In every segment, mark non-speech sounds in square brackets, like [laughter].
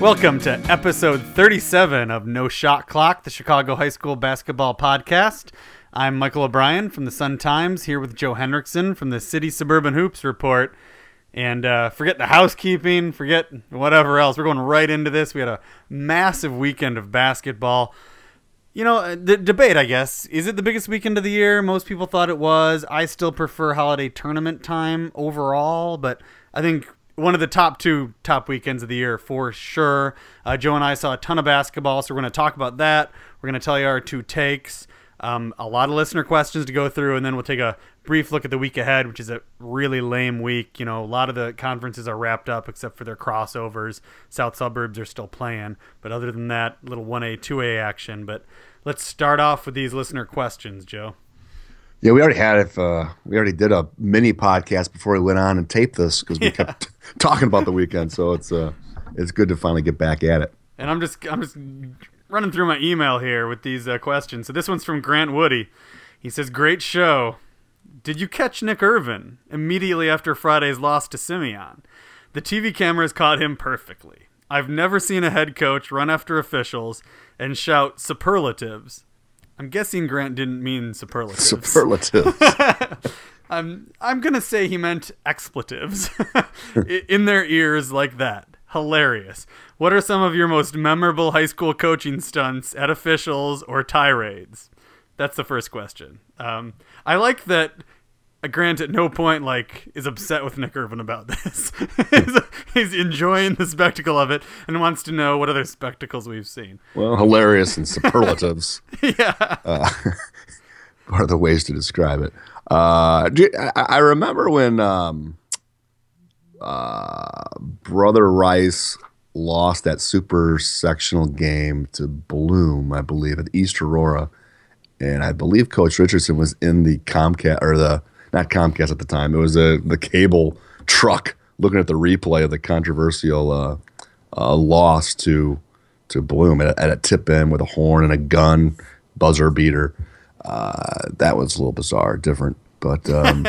Welcome to episode 37 of No Shot Clock, the Chicago High School basketball podcast. I'm Michael O'Brien from the Sun Times, here with Joe Henricksen from the City Suburban Hoops Report. And uh, forget the housekeeping, forget whatever else. We're going right into this. We had a massive weekend of basketball. You know, uh, the debate, I guess, is it the biggest weekend of the year? Most people thought it was. I still prefer holiday tournament time overall, but I think one of the top two top weekends of the year for sure. Uh, Joe and I saw a ton of basketball, so we're going to talk about that. We're going to tell you our two takes. Um, a lot of listener questions to go through, and then we'll take a brief look at the week ahead, which is a really lame week. You know, a lot of the conferences are wrapped up except for their crossovers. South suburbs are still playing, but other than that, little 1A, 2A action. But let's start off with these listener questions, Joe. Yeah, we already had it. Uh, we already did a mini podcast before we went on and taped this because we [laughs] yeah. kept talking about the weekend. So it's uh, it's good to finally get back at it. And I'm just I'm just running through my email here with these uh, questions. So this one's from Grant Woody. He says, "Great show. Did you catch Nick Irvin immediately after Friday's loss to Simeon? The TV cameras caught him perfectly. I've never seen a head coach run after officials and shout superlatives I'm guessing Grant didn't mean superlatives. Superlatives. [laughs] I'm I'm gonna say he meant expletives [laughs] in their ears like that. Hilarious. What are some of your most memorable high school coaching stunts at officials or tirades? That's the first question. Um, I like that Grant at no point like is upset with Nick Irvin about this. [laughs] he's, enjoying the spectacle of it and wants to know what other spectacles we've seen. Well, hilarious and superlatives. [laughs] yeah, uh, are the ways to describe it. Uh, I remember when um, uh, Brother Rice lost that super sectional game to Bloom, I believe, at East Aurora, and I believe Coach Richardson was in the Comcast or the not Comcast at the time. It was a the cable truck looking at the replay of the controversial uh, uh, loss to to Bloom at a, at a tip in with a horn and a gun buzzer beater. Uh, that was a little bizarre, different, but. Um,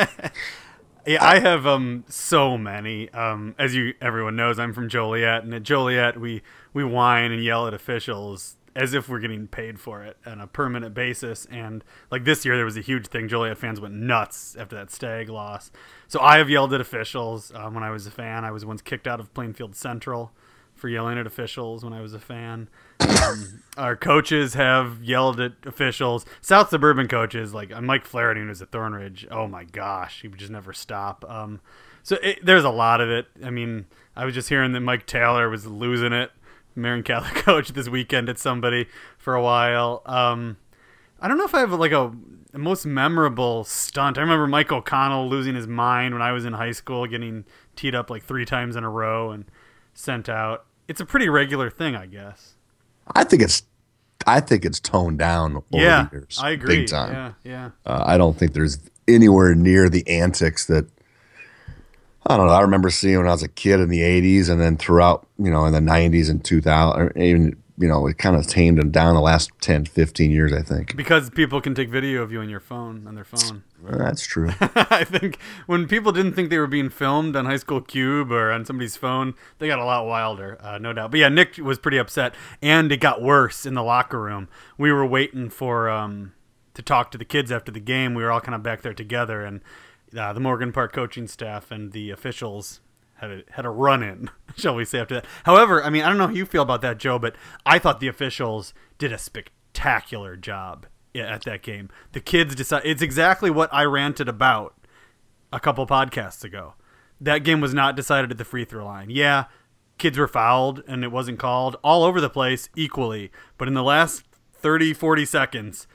[laughs] yeah, I have um so many. Um, as you everyone knows, I'm from Joliet, and at Joliet we we whine and yell at officials as if we're getting paid for it on a permanent basis. And like this year, there was a huge thing. Joliet fans went nuts after that Stag loss. So I have yelled at officials um, when I was a fan. I was once kicked out of Plainfield Central for yelling at officials when I was a fan. Um, [laughs] our coaches have yelled at officials. South suburban coaches, like uh, Mike Flaherty, was at Thornridge. Oh my gosh, he would just never stop. Um, so it, there's a lot of it. I mean, I was just hearing that Mike Taylor was losing it Marion Catholic [laughs] coach this weekend at somebody for a while. Um, I don't know if I have like a, most memorable stunt. I remember Mike O'Connell losing his mind when I was in high school, getting teed up like three times in a row and sent out. It's a pretty regular thing, I guess. I think it's, I think it's toned down over yeah, the years. I agree. Big time. Yeah, yeah. Uh, I don't think there's anywhere near the antics that I don't know. I remember seeing when I was a kid in the '80s, and then throughout, you know, in the '90s and 2000, even you know, it kind of tamed and down the last 10, 15 years, I think. Because people can take video of you on your phone, on their phone. Well, that's true. [laughs] I think when people didn't think they were being filmed on High School Cube or on somebody's phone, they got a lot wilder, uh, no doubt. But yeah, Nick was pretty upset, and it got worse in the locker room. We were waiting for um, to talk to the kids after the game. We were all kind of back there together, and uh, the Morgan Park coaching staff and the officials had a, had a run in, [laughs] shall we say, after that. However, I mean, I don't know how you feel about that, Joe, but I thought the officials did a spectacular job at that game. The kids decide it's exactly what I ranted about a couple podcasts ago. That game was not decided at the free throw line. Yeah, kids were fouled and it wasn't called all over the place equally, but in the last 30 40 seconds,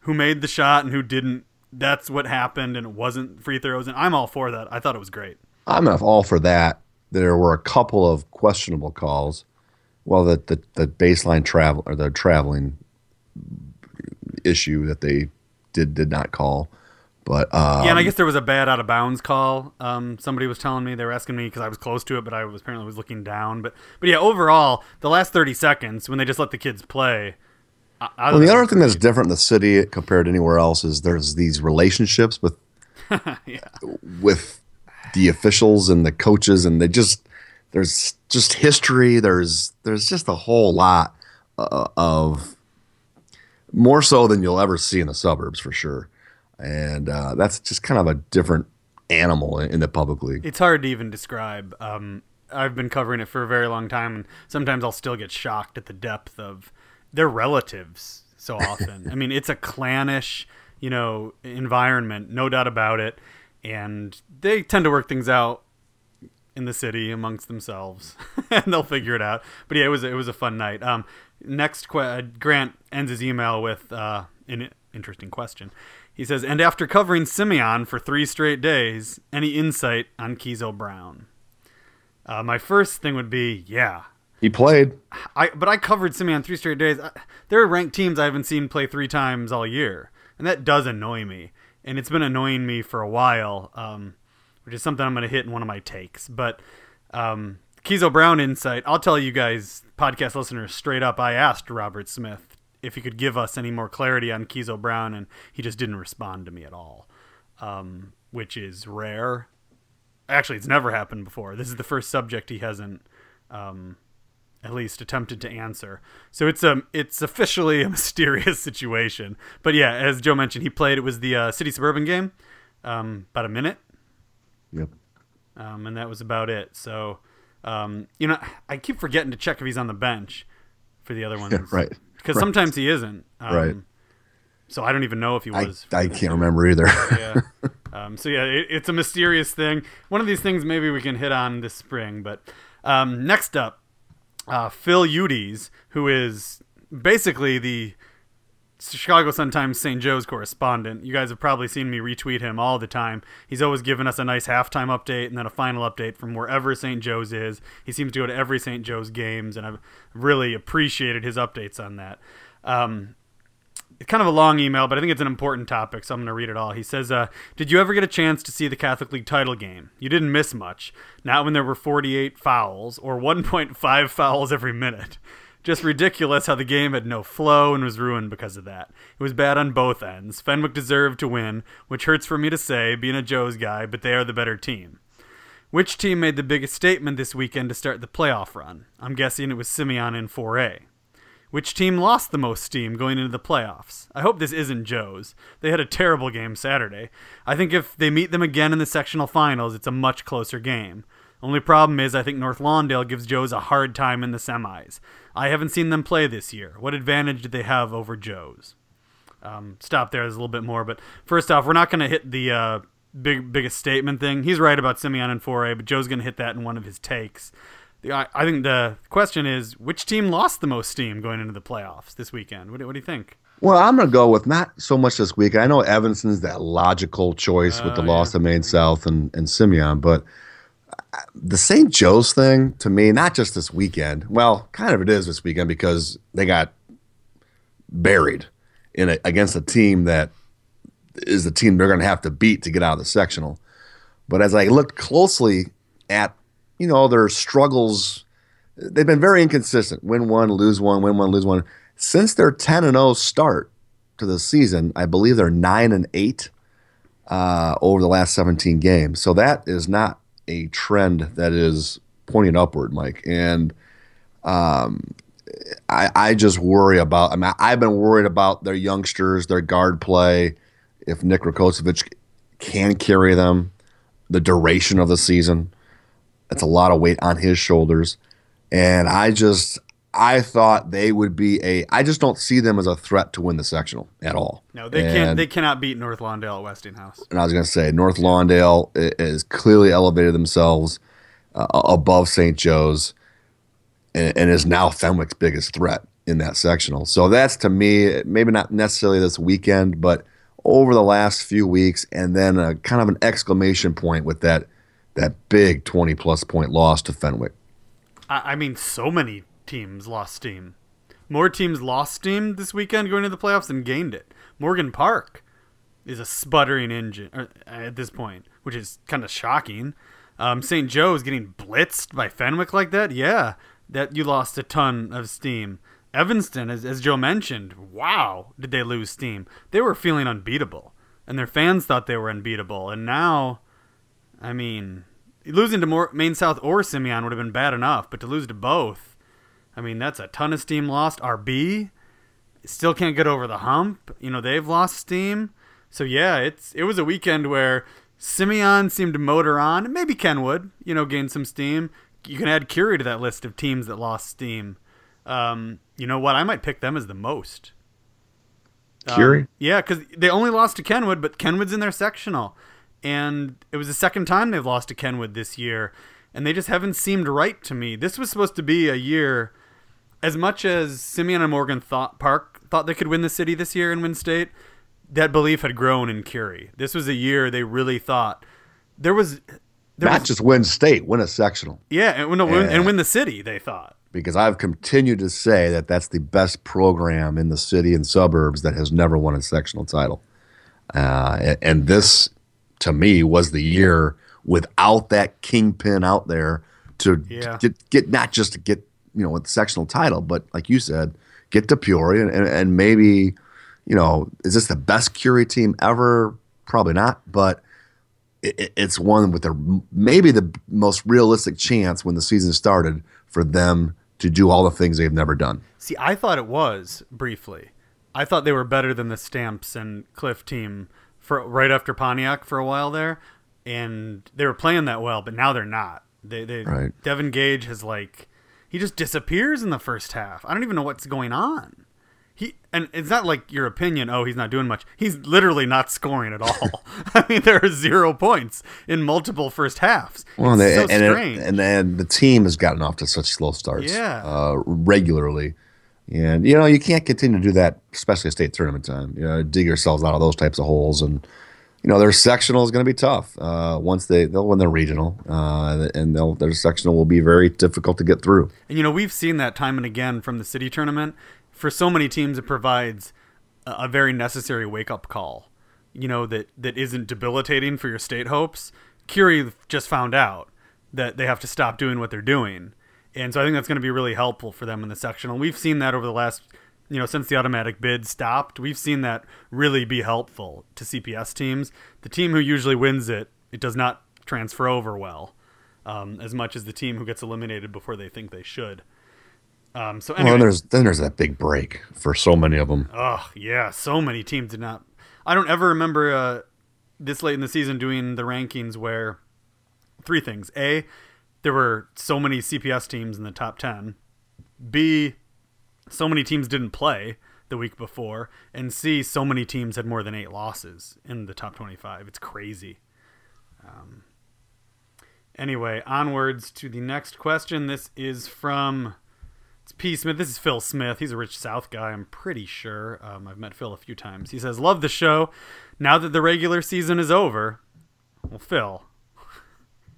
who made the shot and who didn't that's what happened and it wasn't free throws and I'm all for that. I thought it was great. I'm all for that. There were a couple of questionable calls. Well, the the, the baseline travel or the traveling issue that they did did not call. But um, yeah, and I guess there was a bad out of bounds call. Um, somebody was telling me they were asking me because I was close to it, but I was apparently was looking down. But but yeah, overall, the last thirty seconds when they just let the kids play, well, the other thing that's different in the city compared to anywhere else is there's these relationships with [laughs] yeah. with the officials and the coaches, and they just there's just history. There's there's just a whole lot uh, of more so than you'll ever see in the suburbs for sure, and uh, that's just kind of a different animal in, in the public league. It's hard to even describe. Um, I've been covering it for a very long time, and sometimes I'll still get shocked at the depth of their relatives. So [laughs] often, I mean, it's a clannish, you know, environment, no doubt about it, and they tend to work things out in the city amongst themselves, [laughs] and they'll figure it out. But yeah, it was it was a fun night. Um, next, que- uh, Grant ends his email with uh, an interesting question. He says, "And after covering Simeon for three straight days, any insight on Keezo Brown?" Uh, my first thing would be, yeah, He played. I but I covered Simeon three straight days. I, there are ranked teams I haven't seen play three times all year, and that does annoy me. And it's been annoying me for a while, um, which is something I'm going to hit in one of my takes. But um, Keezo Brown insight, I'll tell you guys, podcast listeners, straight up. I asked Robert Smith if he could give us any more clarity on Keezo Brown, and he just didn't respond to me at all, um, which is rare. Actually, it's never happened before. This is the first subject he hasn't um, at least attempted to answer. So it's a it's officially a [laughs] mysterious situation. But yeah, as Joe mentioned, he played. It was the uh, City Suburban game, um, about a minute, Yep. um, and that was about it. So um, you know, I keep forgetting to check if he's on the bench for the other [laughs] ones, right. Because Right. sometimes he isn't. Um, Right. So I don't even know if he was. I can't remember either. [laughs] yeah. [laughs] Um, so yeah, it, it's a mysterious thing. One of these things maybe we can hit on this spring. But um, next up, uh, Phil Udes, who is basically the Chicago Sun Times St. Joe's correspondent. You guys have probably seen me retweet him all the time. He's always given us a nice halftime update and then a final update from wherever St. Joe's is. He seems to go to every St. Joe's games, and I've really appreciated his updates on that. Um, it's kind of a long email, but I think it's an important topic, so I'm going to read it all. He says, uh, Did you ever get a chance to see the Catholic League title game? You didn't miss much. Not when there were 48 fouls, or 1.5 fouls every minute. Just ridiculous how the game had no flow and was ruined because of that. It was bad on both ends. Fenwick deserved to win, which hurts for me to say, being a Joe's guy, but they are the better team. Which team made the biggest statement this weekend to start the playoff run? I'm guessing it was Simeon in 4A. Which team lost the most steam going into the playoffs? I hope this isn't Joe's. They had a terrible game Saturday. I think if they meet them again in the sectional finals, it's a much closer game. Only problem is, I think North Lawndale gives Joe's a hard time in the semis. I haven't seen them play this year. What advantage do they have over Joe's? Um, stop there. There's a little bit more, but first off, we're not going to hit the uh, big biggest statement thing. He's right about Simeon and 4A, but Joe's going to hit that in one of his takes. The, I, I think the question is, which team lost the most steam going into the playoffs this weekend? What do, what do you think? Well, I'm going to go with not so much this week. I know Evanston's that logical choice with the Oh, loss to Maine South and, and Simeon, but uh, the St. Joe's thing to me, not just this weekend. Well, kind of it is this weekend because they got buried in a, against a team that is the team they're going to have to beat to get out of the sectional. But as I looked closely at, you know, their struggles, they've been very inconsistent. Win one, lose one, win one, lose one. Since their 10 and 0 start to the season, I believe they're 9 and 8 uh, over the last 17 games. So that is not a trend that is pointing upward, Mike. And um, I, I just worry about. I mean, I've been worried about their youngsters, their guard play. If Nick Rakocevic can carry them, the duration of the season, that's a lot of weight on his shoulders. And I just, I thought they would be a. I just don't see them as a threat to win the sectional at all. No, they can't. They cannot beat North Lawndale at Westinghouse. and I was going to say North Lawndale has clearly elevated themselves uh, above St. Joe's and, and is now Fenwick's biggest threat in that sectional. So that's to me, maybe not necessarily this weekend, but over the last few weeks, and then a kind of an exclamation point with that that big twenty plus point loss to Fenwick. I, I mean, so many teams lost steam. More teams lost steam this weekend going into the playoffs than gained it. Morgan Park is a sputtering engine at this point, which is kind of shocking. Um, St. is getting blitzed by Fenwick like that. Yeah, that you lost a ton of steam. Evanston, as, as Joe mentioned, wow, did they lose steam? They were feeling unbeatable, and their fans thought they were unbeatable, and now, I mean, losing to more Maine South or Simeon would have been bad enough, but to lose to both, I mean, that's a ton of steam lost. RB still can't get over the hump. You know, they've lost steam. So yeah, it's it was a weekend where Simeon seemed to motor on. Maybe Kenwood, you know, gained some steam. You can add Curie to that list of teams that lost steam. Um, you know what? I might pick them as the most. Um, Curie? yeah, because they only lost to Kenwood, but Kenwood's in their sectional. And it was the second time they've lost to Kenwood this year. And they just haven't seemed right to me. This was supposed to be a year, as much as Simeon and Morgan thought Park thought they could win the city this year and win state, that belief had grown in Curie. This was a year they really thought there was. There Not was, just win state, win a sectional. yeah, and win, Yeah. and win the city. They thought. Because I've continued to say that that's the best program in the city and suburbs that has never won a sectional title. Uh, and, and this, to me, was the year without that kingpin out there to Yeah. get, get not just to get you know a sectional title, but like you said, get to Peoria and, and, and maybe you know is this the best Curie team ever? Probably not, but it- it's one with the maybe the most realistic chance when the season started for them to do all the things they've never done. See, I thought it was briefly. I thought they were better than the Stamps and Cliff team for right after Pontiac for a while there, and they were playing that well. But now they're not. They, they Right. Devin Gage has like he just disappears in the first half. I don't even know what's going on. He and it's not like your opinion. Oh, he's not doing much. He's literally not scoring at all. [laughs] [laughs] I mean, there are zero points in multiple first halves. Well, they, so and, and, strange. and then the team has gotten off to such slow starts, Yeah. uh, regularly, and you know you can't continue to do that, especially at state tournament time. You know, dig yourselves out of those types of holes, and you know their sectional is going to be tough. Uh, once they they'll win their regional, uh, and they'll, their sectional will be very difficult to get through. And you know, we've seen that time and again from the city tournament. For so many teams, it provides a, a very necessary wake up call. You know that that isn't debilitating for your state hopes. Curie just found out that they have to stop doing what they're doing, and so I think that's going to be really helpful for them in the sectional. We've seen that over the last, you know, since the automatic bid stopped. We've seen that really be helpful to CPS teams. The team who usually wins it, it does not transfer over well, um, as much as the team who gets eliminated before they think they should. Um, so anyway, then there's then there's that big break for so many of them. oh yeah, so many teams did not. I don't ever remember uh, this late in the season doing the rankings where three things: a, there were so many CPS teams in the top ten; b, so many teams didn't play the week before; and c, so many teams had more than eight losses in the top twenty-five. It's crazy. Um, anyway, onwards to the next question. This is from it's P. Smith. This is Phil Smith. He's a rich South guy, I'm pretty sure. Um, I've met Phil a few times. He says, Love the show. Now that the regular season is over, well, Phil,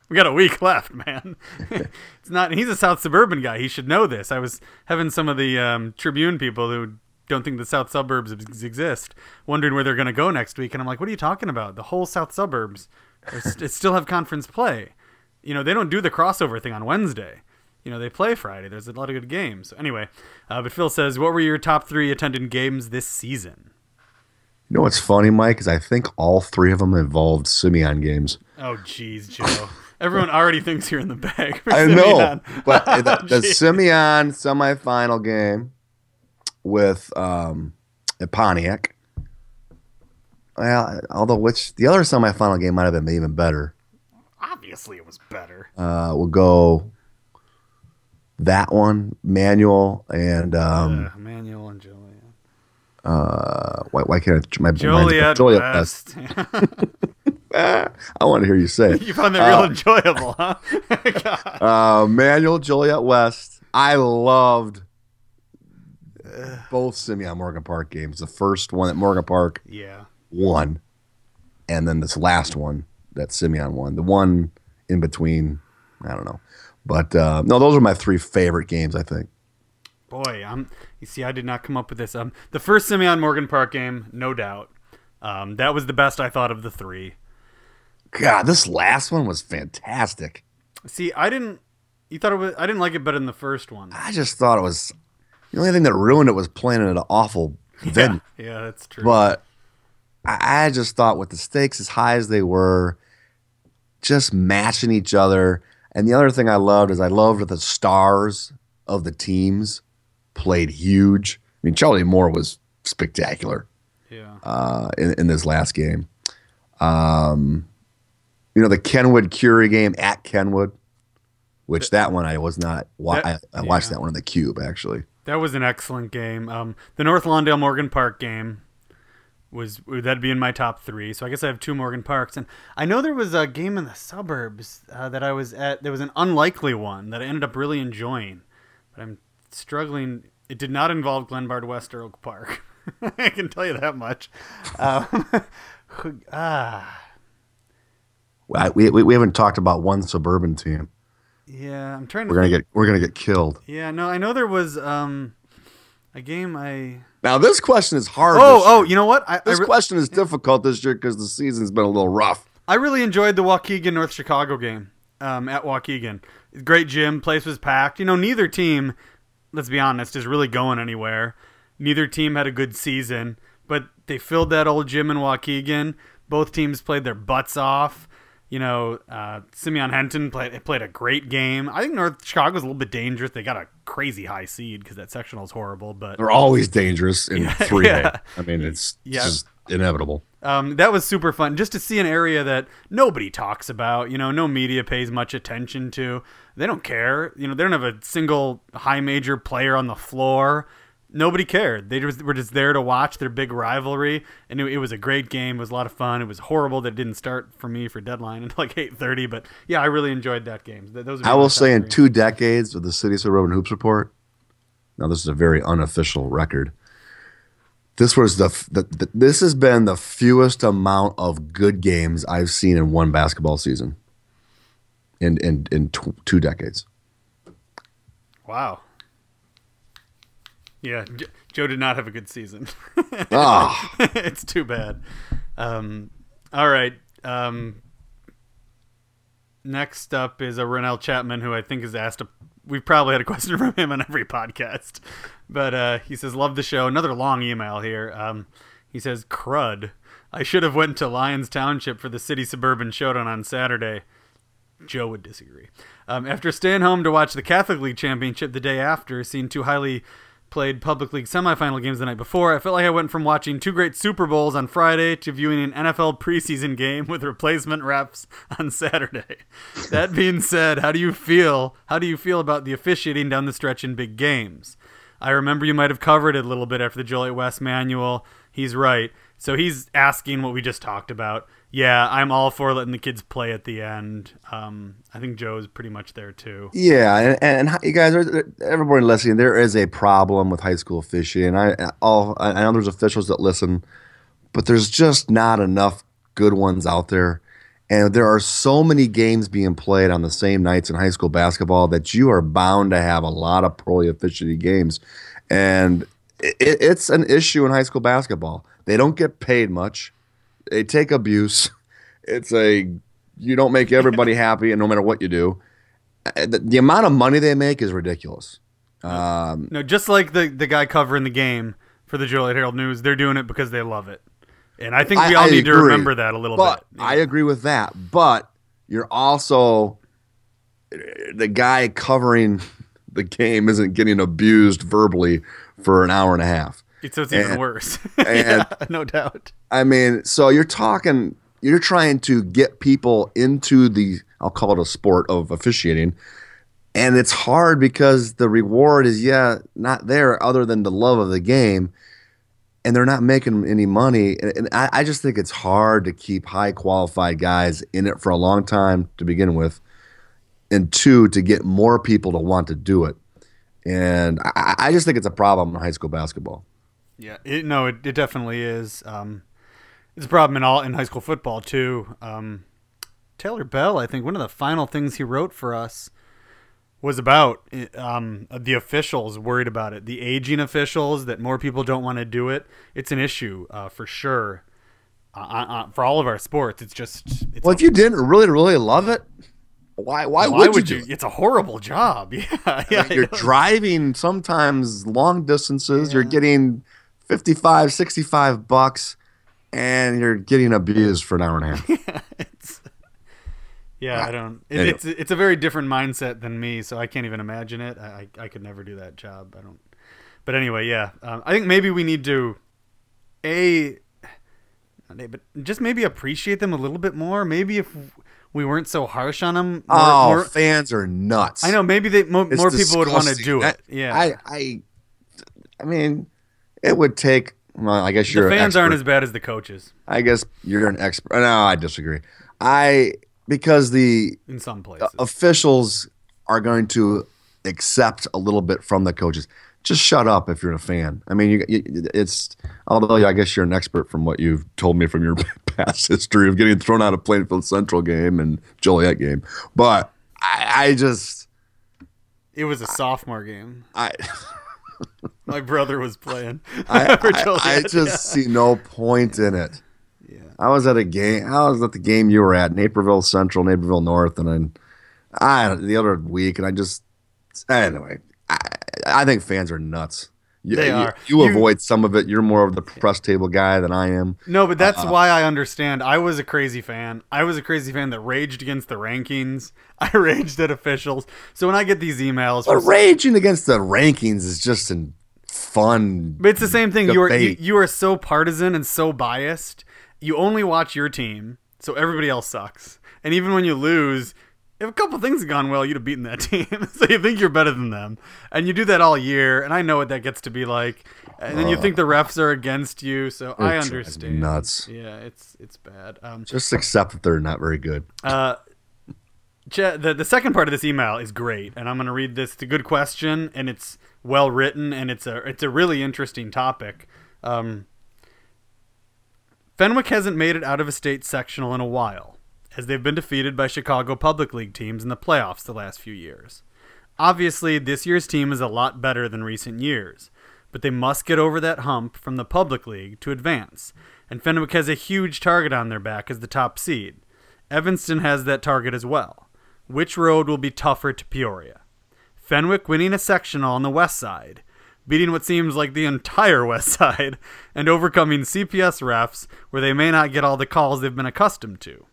we got a week [laughs] left, man. [laughs] it's not. He's a South suburban guy. He should know this. I was having some of the um, Tribune people who don't think the South suburbs exist, wondering where they're going to go next week. And I'm like, what are you talking about? The whole South suburbs st- [laughs] still have conference play. You know, they don't do the crossover thing on Wednesday. You know, they play Friday. There's a lot of good games. So anyway, uh, but Phil says, what were your top three attended games this season? You know what's funny, Mike, is I think all three of them involved Simeon games. Oh, jeez, Joe. Everyone already thinks you're in the bag. for [laughs] I know, [laughs] but the, the Simeon semifinal game with um, at Pontiac. Well, although which the other semifinal game might have been even better. Obviously, it was better. Uh, we'll go that one, Manual, and um, uh, Manual and Joliet. uh, why, why can't I? My mind's- Joliet, Joliet West. [laughs] Ah, I want to hear you say it. you found that real Uh, enjoyable, huh? [laughs] Uh, Manual Joliet West. I loved both Simeon Morgan Park games. The first one at Morgan Park Yeah. won, and then this last one that Simeon won. The one in between, I don't know. But uh, no, those are my three favorite games. I think. Boy, I'm. You see, I did not come up with this. Um, the first Simeon Morgan Park game, no doubt. Um, that was the best I thought of the three. God, this last one was fantastic. See, I didn't. You thought it was? I didn't like it better than the first one. I just thought it was the only thing that ruined it was playing in an awful [laughs] venue. Yeah, yeah, that's true. But I, I just thought with the stakes as high as they were, just matching each other. And the other thing I loved is I loved that the stars of the teams played huge. I mean, Charlie Moore was spectacular Yeah. uh, in, in this last game. Um, you know, the Kenwood Curie game at Kenwood, which that one I was not, wa- That- I, I watched yeah. that one on the cube actually. That was an excellent game. Um, the North Lawndale Morgan Park game was that'd be in my top three. So I guess I have two Morgan Parks, and I know there was a game in the suburbs uh, that I was at. There was an unlikely one that I ended up really enjoying, but I'm struggling. It did not involve Glenbard West or Oak Park. [laughs] I can tell you that much. Um, [laughs] ah, we, we we haven't talked about one suburban team. yeah. I'm trying to. We're gonna think- get we're gonna get killed. Yeah, no, I know there was um, a game I. Now this question is hard. Oh, oh, you know what? I, I this re- question is difficult this year because the season's been a little rough. I really enjoyed the Waukegan North Chicago game um, at Waukegan. Great gym, place was packed. You know, neither team, let's be honest, is really going anywhere. Neither team had a good season, but they filled that old gym in Waukegan. Both teams played their butts off. You know, uh, Simeon Henton played played a great game. I think North Chicago's a little bit dangerous. They got a crazy high seed because that sectional is horrible. But They're always dangerous in three A. yeah. I mean, it's Yeah. just inevitable. Um, that was super fun just to see an area that nobody talks about. You know, no media pays much attention to. They don't care. You know, they don't have a single high major player on the floor. Nobody cared. They just were just there to watch their big rivalry, and it, it was a great game. It was a lot of fun. It was horrible that it didn't start for me for deadline [laughs] until like eight thirty. But yeah, I really enjoyed that game. Th- Those I will say, in two decades of the City Suburban Hoops Report, now this is a very unofficial record. This was the, the, the this has been the fewest amount of good games I've seen in one basketball season. In in in tw- two decades. wow. Yeah, Joe did not have a good season. [laughs] Ah, it's too bad. Um, all right. Um, next up is a Renell Chapman, who I think has asked. A, we've probably had a question [laughs] from him on every podcast, but uh, he says, "Love the show." Another long email here. Um, he says, "Crud." I should have went to Lyons Township for the City Suburban Showdown on Saturday. Joe would disagree. Um, after staying home to watch the Catholic League Championship the day after, seeing two highly played public league semifinal games the night before, I felt like I went from watching two great Super Bowls on Friday to viewing an NFL preseason game with replacement refs on Saturday. That being said, how do you feel? How do you feel about the officiating down the stretch in big games? I remember you might have covered it a little bit after the Joliet West manual. He's right. So he's asking what we just talked about. Yeah, I'm all for letting the kids play at the end. Um, I think Joe is pretty much there too. yeah, and, and you guys, everybody listening, there is a problem with high school officiating. I all I know there's officials that listen, but there's just not enough good ones out there. And there are so many games being played on the same nights in high school basketball that you are bound to have a lot of poorly officiated games. And it, it's an issue in high school basketball. They don't get paid much. They take abuse. [laughs] It's a you don't make everybody [laughs] happy, and no matter what you do, Uh, the, the amount of money they make is ridiculous. Um, No, just like the the guy covering the game for the Joliet Herald News, they're doing it because they love it. And I think we I- all I need to remember that a little but bit. I agree with that. But you're also the guy covering [laughs] the game isn't getting abused verbally for an hour and a half. So it's even worse. [laughs] and- yeah, no doubt. I mean, so you're talking, you're trying to get people into the, I'll call it a sport of officiating. And it's hard because the reward is, yeah, not there other than the love of the game. And they're not making any money. And, and I, I just think it's hard to keep high qualified guys in it for a long time to begin with. And two, to get more people to want to do it. And I, I just think it's a problem in high school basketball. Yeah, it, no, it, it definitely is. Um, it's a problem in all in high school football too. Um, Taylor Bell, I think one of the final things he wrote for us was about um, the officials worried about it, the aging officials that more people don't want to do it. It's an issue uh, for sure uh, uh, for all of our sports. It's just it's Well, if you didn't really, really love it, why, why, why would, would you? you? it? It's a horrible job. [laughs] Yeah, yeah. You're driving sometimes long distances. You're getting 55, 65 bucks, and you're getting abused for an hour and a half. [laughs] it's, Yeah, I don't. It, Anyway. It's it's a very different mindset than me, so I can't even imagine it. I I, I could never do that job. I don't. But anyway, yeah. Um, I think maybe we need to, a, but just maybe appreciate them a little bit more. Maybe if we weren't so harsh on them. More, Oh, more- fans are nuts. I know. Maybe they mo- more people would want to disgusting. do it. Yeah. I, I, I mean, it would take. Well, I guess you're the an fans aren't as bad as the coaches I guess you're an expert. No, I disagree. I because the in some places. officials are going to accept a little bit from the coaches. Just shut up if you're a fan. I mean, you, you, it's although I guess you're an expert from what you've told me from your [laughs] past history of getting thrown out of Plainfield Central game and Joliet game, but I, I just it was a sophomore game. I. [laughs] My brother was playing [laughs] I, I, I just see no point in it. Yeah. I was at a game. I was at the game you were at, Naperville Central, Naperville North, and then I the other week, and I just anyway. I, I think fans are nuts. You, They are. You, You- avoid some of it. You're more of the press table guy than I am. No, but that's Uh-uh. why I understand. I was a crazy fan. I was a crazy fan that raged against the rankings. [laughs] I raged at officials. So when I get these emails, But raging against the rankings is just in fun. but it's the same thing. You are you, you are so partisan and so biased. You only watch your team, so everybody else sucks. And even when you lose, if a couple things have gone well, you'd have beaten that [laughs] team. so you think you're better than them, and you do that all year. And I know what that gets to be like. And then you think the refs are against you. So I understand. nuts. Yeah, it's it's bad. Um, Just accept that they're not very good. Uh, the the second part of this email is great, and I'm going to read this. It's a good question, and it's well written, and it's a it's a really interesting topic. Um, Fenwick hasn't made it out of a state sectional in a while, as they've been defeated by Chicago Public League teams in the playoffs the last few years. Obviously, this year's team is a lot better than recent years, but they must get over that hump from the Public League to advance, and Fenwick has a huge target on their back as the top seed. Evanston has that target as well. Which road will be tougher to Peoria? Fenwick winning a sectional on the west side, beating what seems like the entire [laughs] west side, and overcoming CPS refs where they may not get all the calls they've been accustomed to.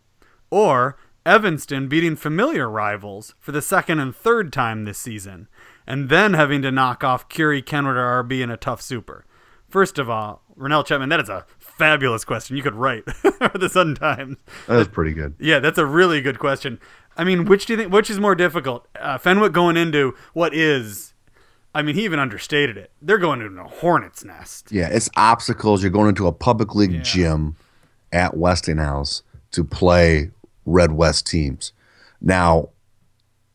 Or Evanston beating familiar rivals for the second and third time this season, and then having to knock off Curie, Kenwood, or RB in a tough super. First of all, Renell Chapman, that is a fabulous question. You could write [laughs] for the Sun Times. That was pretty good. Yeah, that's a really good question. I mean, which do you think? Which is more difficult? Uh, Fenwick going into what is? I mean, he even understated it. They're going into a hornet's nest. Yeah, it's obstacles. You're going into a public league Yeah. gym at Westinghouse to play Red West teams. Now,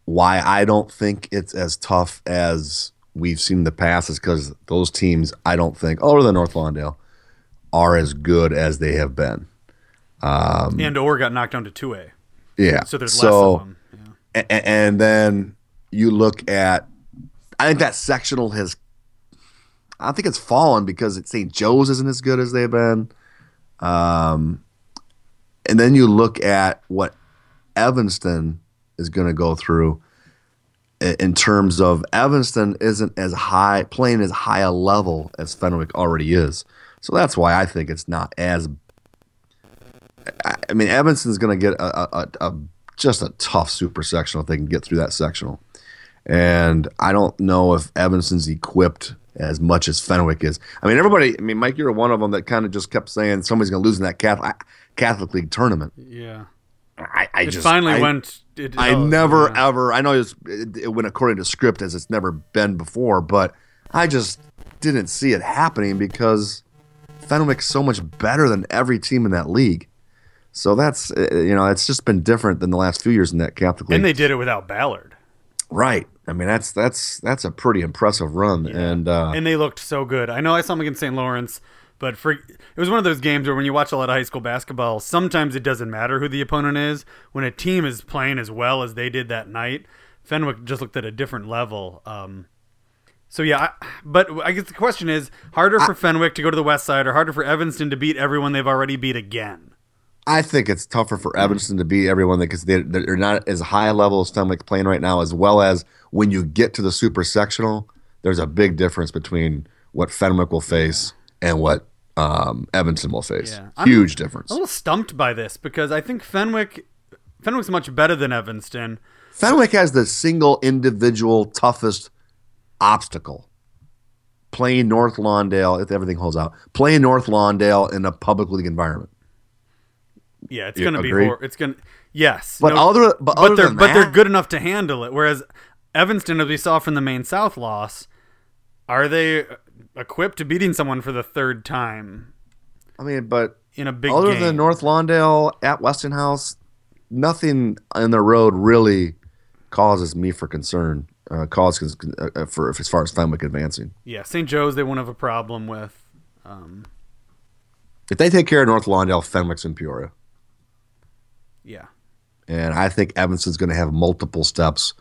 why I don't think it's as tough as we've seen in the past is because those teams, I don't think, other than North Lawndale, are as good as they have been. and or got knocked down to two A, Yeah. so there's so, less of them. Yeah. a- and then you look at I think that sectional has I think it's fallen because St. Joe's isn't as good as they've been. Um, and then you look at what Evanston is going to go through in terms of Evanston isn't as high playing as high a level as Fenwick already is. So that's why I think it's not as I- mean, Evanston's going to get a, a, a, a just a tough super sectional if they can get through that sectional. And I don't know if Evanston's equipped as much as Fenwick is. I mean, everybody. I mean, Mike, you're one of them that kind of just kept saying somebody's going to lose in that Catholic Catholic League tournament. Yeah. I, I It just finally I, went. It, I oh, never yeah. ever. I know it, was, it, it went according to script as it's never been before, but I just didn't see it happening because Fenwick's so much better than every team in that league. So that's uh, you know it's just been different than the last few years in that Catholic league. And they did it without Ballard. right. I mean that's that's that's a pretty impressive run, and uh, and they looked so good. I know I saw them against St. Lawrence, but for it was one of those games where when you watch a lot of high school basketball, sometimes it doesn't matter who the opponent is. When a team is playing as well as they did that night, Fenwick just looked at a different level. Um, so yeah, I, but I guess the question is harder for Fenwick to go to the West Side, or harder for Evanston to beat everyone they've already beat again. I think it's tougher for Evanston to beat everyone because they, they're not as high a level as Fenwick playing right now, as well as when you get to the super sectional, there's a big difference between what Fenwick will face and what um, Evanston will face. Yeah. I'm- Huge difference. I'm a little stumped by this because I think Fenwick Fenwick's much better than Evanston. Fenwick has the single individual toughest obstacle. Playing North Lawndale, if everything holds out, playing North Lawndale in a public league environment. Yeah, it's gonna be hor- it's gonna yes, But no- other, but, but other they're but they're good enough to handle it. Whereas Evanston, as we saw from the main South loss, are they equipped to beating someone for the third time I mean, but in a big other game? than North Lawndale at Westinghouse, nothing in the road really causes me for concern. Uh, cause uh, uh, for as far as Fenwick advancing. yeah, St. Joe's they won't have a problem with. Um, If they take care of North Lawndale, Fenwick's in Peoria. And I think Evanston's going to have multiple steps.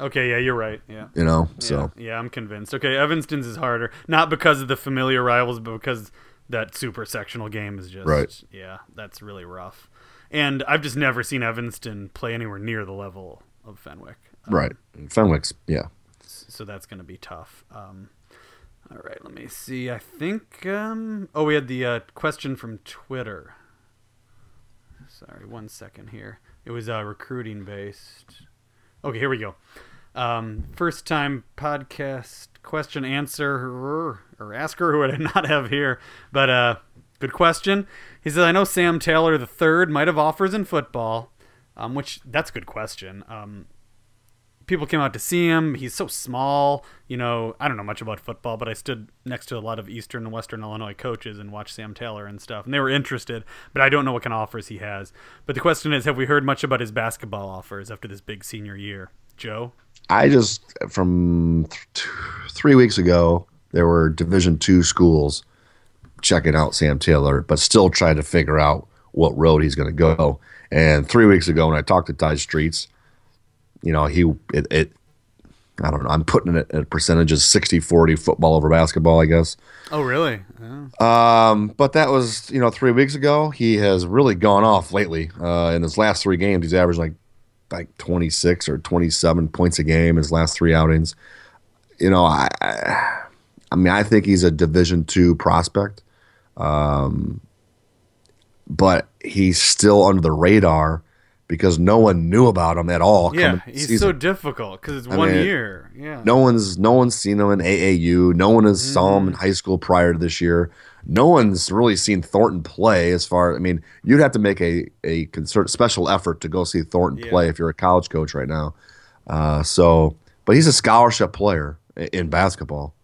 Okay. Yeah, you're right. Yeah. You know, Yeah, so yeah, I'm convinced. Okay, Evanston's is harder, not because of the familiar rivals, but because that super sectional game is just Right. Yeah, that's really rough. And I've just never seen Evanston play anywhere near the level of Fenwick. Um, right, Fenwick's yeah. So that's going to be tough. Um, all right, let me see. I think. Um, oh, we had the uh, question from Twitter. Sorry, one second here. It was uh, recruiting based. Okay, here we go. Um, first time podcast question answer or asker who I not have here, but uh, good question. He says, "I know Sam Taylor the third might have offers in football, um, which that's a good question. Um, people came out to see him. He's so small. You know, I don't know much about football, but I stood next to a lot of Eastern and Western Illinois coaches and watched Sam Taylor and stuff, and they were interested. But I don't know what kind of offers he has. But the question is, have we heard much about his basketball offers after this big senior year? Joe, I just from th- three weeks ago, there were Division two schools checking out Sam Taylor, but still trying to figure out what road he's going to go. And three weeks ago, when I talked to Ty Streets, you know, he it, it I don't know. I'm putting it at percentages percentage 60-40 football over basketball, I guess. oh really? Oh. Um, but that was you know three weeks ago. He has really gone off lately. Uh, in his last three games, he's averaged like like 26 or 27 points a game his last three outings. You know, I, I, I mean, I think he's a Division two prospect, um, but he's still under the radar because no one knew about him at all. Yeah, he's season. so difficult because it's I one mean, year. Yeah. No one's no one's seen him in AAU. No one has saw him in Mm. high school prior to this year. No one's really seen Thornton play. As far, I mean, you'd have to make a a concert special effort to go see Thornton Yeah. play if you're a college coach right now. Uh, so, but he's a scholarship player in basketball,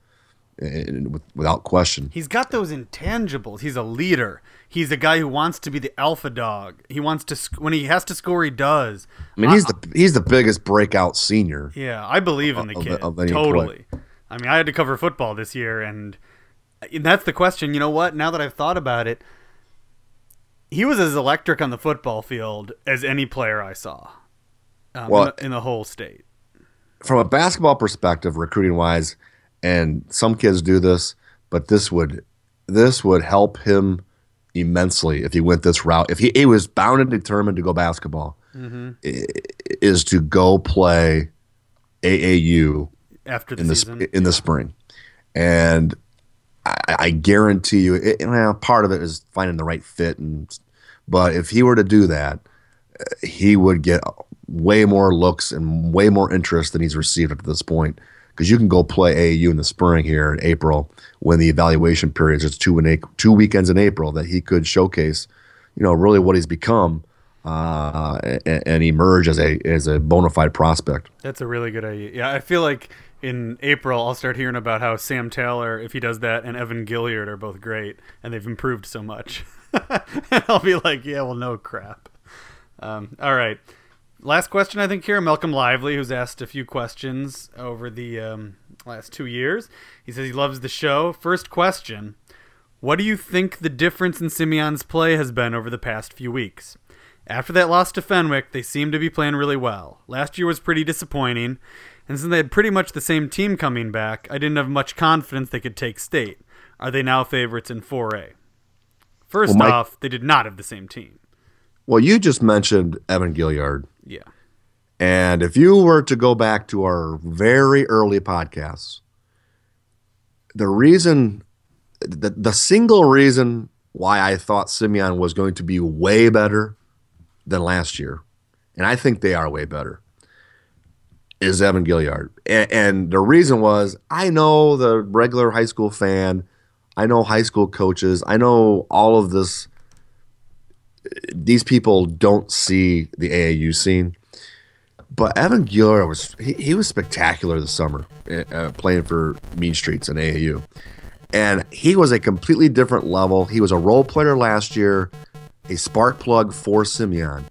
i- i- with- without question. He's got those intangibles. He's a leader. He's a guy who wants to be the alpha dog. He wants to sc- when he has to score, he does. I mean, he's the he's the biggest breakout senior. Yeah, I believe in the Of- kid of any totally. I mean, I had to cover football this year, and and that's the question. You know what? Now that I've thought about it, he was as electric on the football field as any player I saw um, Well- in, the, in the whole state. from a basketball perspective, recruiting wise, and some kids do this, but this would this would help him immensely if he went this route. If he, he was bound and determined to go basketball, mm-hmm. i- is to go play AAU After the in the season, sp- in the spring, and I, I guarantee you, it, well, part of it is finding the right fit, and but if he were to do that, he would get way more looks and way more interest than he's received up to this point. Because you can go play AAU in the spring here in April when the evaluation period is two two weekends in April that he could showcase, you know, really what he's become uh, and, and emerge as a as a bona fide prospect. That's a really good idea. Yeah, I feel like in April I'll start hearing about how Sam Taylor, if he does that, and Evan Gilliard are both great, and they've improved so much. [laughs] I'll be like, yeah, well, no crap. Um, all right. Last question, I think here, Malcolm Lively, who's asked a few questions over the um, last two years. He says he loves the show. First question What do you think the difference in Simeon's play has been over the past few weeks? After that loss to Fenwick, they seem to be playing really well. Last year was pretty disappointing, and since they had pretty much the same team coming back, I didn't have much confidence they could take state. Are they now favorites in 4A? First Well, Mike- off, they did not have the same team. Well, you just mentioned Evan Gilliard. Yeah. And if you were to go back to our very early podcasts, the reason, the, the single reason why I thought Simeon was going to be way better than last year and I think they are way better, is Evan Gilliard. And, and the reason was I know the regular high school fan, I know high school coaches, I know all of this. These people don't see the AAU scene. But Evan Gilyard was he, he was spectacular this summer uh, playing for Mean Streets and AAU. And he was a completely different level. He was a role player last year, a spark plug for Simeon.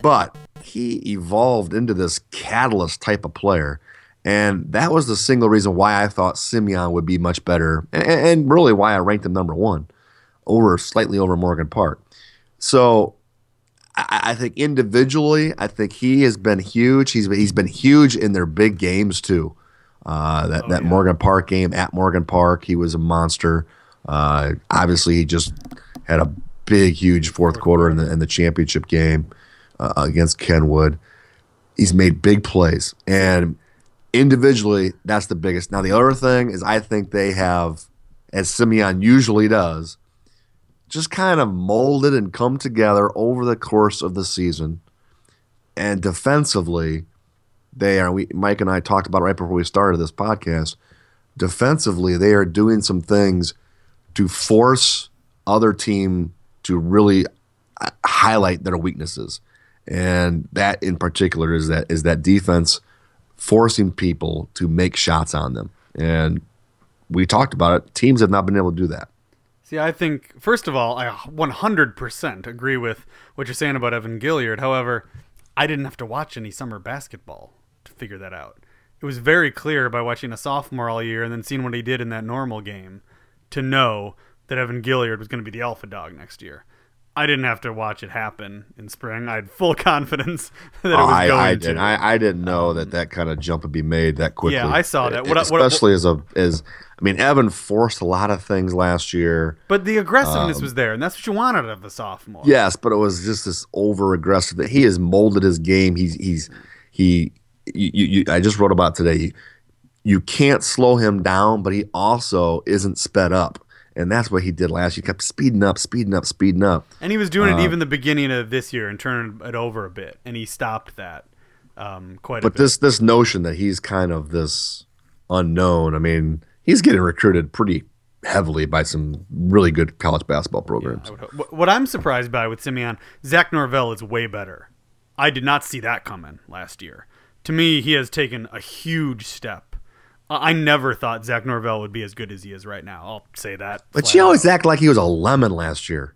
But he evolved into this catalyst type of player. And that was the single reason why I thought Simeon would be much better, and, and really why I ranked him number one, over slightly over Morgan Park. So I, I, think individually, I think he has been huge. He's he's been huge in their big games too. Uh, that oh, that yeah. Morgan Park game at Morgan Park, he was a monster. Uh, obviously, he just had a big, huge fourth quarter in the in the championship game uh, against Kenwood. He's made big plays, and individually, that's the biggest. Now, the other thing is, I think they have, as Simeon usually does, just kind of molded and come together over the course of the season. And defensively, they are. We Mike and I talked about right before we started this podcast. Defensively, they are doing some things to force other team to really uh, highlight their weaknesses, and that in particular is that is that defense forcing people to make shots on them. And we talked about it. Teams have not been able to do that. See, I think first of all, I 100% agree with what you're saying about Evan Gilyard. However, I didn't have to watch any summer basketball to figure that out. It was very clear by watching a sophomore all year and then seeing what he did in that normal game to know that Evan Gilyard was going to be the alpha dog next year. I didn't have to watch it happen in spring. I had full [laughs] confidence that it was I, going I to. I, I didn't know um, that that kind of jump would be made that quickly. Yeah, I saw that. What, Especially what, as a as I mean, Evan forced a lot of things last year. But the aggressiveness um, was there, and that's what you wanted of the sophomore. Yes, but it was just this over aggressive that he has molded his game. He's he's he. You, you, I just wrote about today. You can't slow him down, but he also isn't sped up. And that's what he did last year. He kept speeding up, speeding up, speeding up. And he was doing uh, it even the beginning of this year and turning it over a bit. And he stopped that um, quite a bit. but this this notion that he's kind of this unknown, I mean, he's getting recruited pretty heavily by some really good college basketball programs. Yeah, what I'm surprised by with Simeon, Zach Norvell is way better. I did not see that coming last year. To me, he has taken a huge step I never thought Zach Norvell would be as good as he is right now. I'll say that. But you always act like he was a lemon last year.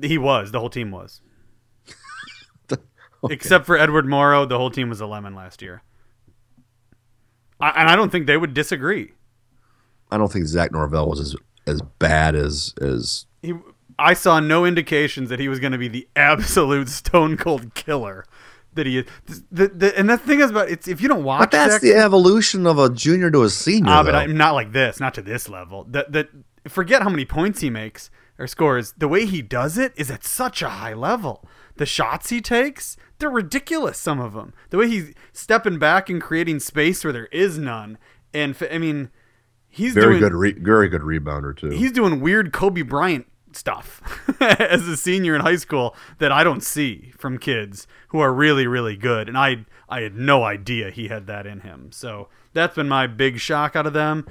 He was. The whole team was. [laughs] okay. Except for Edward Morrow, the whole team was a lemon last year. I, and I don't think they would disagree. I don't think Zach Norvell was as as bad as as he. I saw no indications that he was going to be the [laughs] absolute stone cold killer that he is. The, the, and the thing is about it's if you don't watch, but that's the evolution of a junior to a senior. Ah, but I'm not like this, not to this level. That that forget how many points he makes or scores. The way he does it is at such a high level. The shots he takes, they're ridiculous. Some of them. The way he's stepping back and creating space where there is none. And I mean, he's very doing, good, re- very good rebounder too. He's doing weird Kobe Bryant stuff [laughs] as a senior in high school that I don't see from kids who are really really good and I I had no idea he had that in him. So that's been my big shock out of them.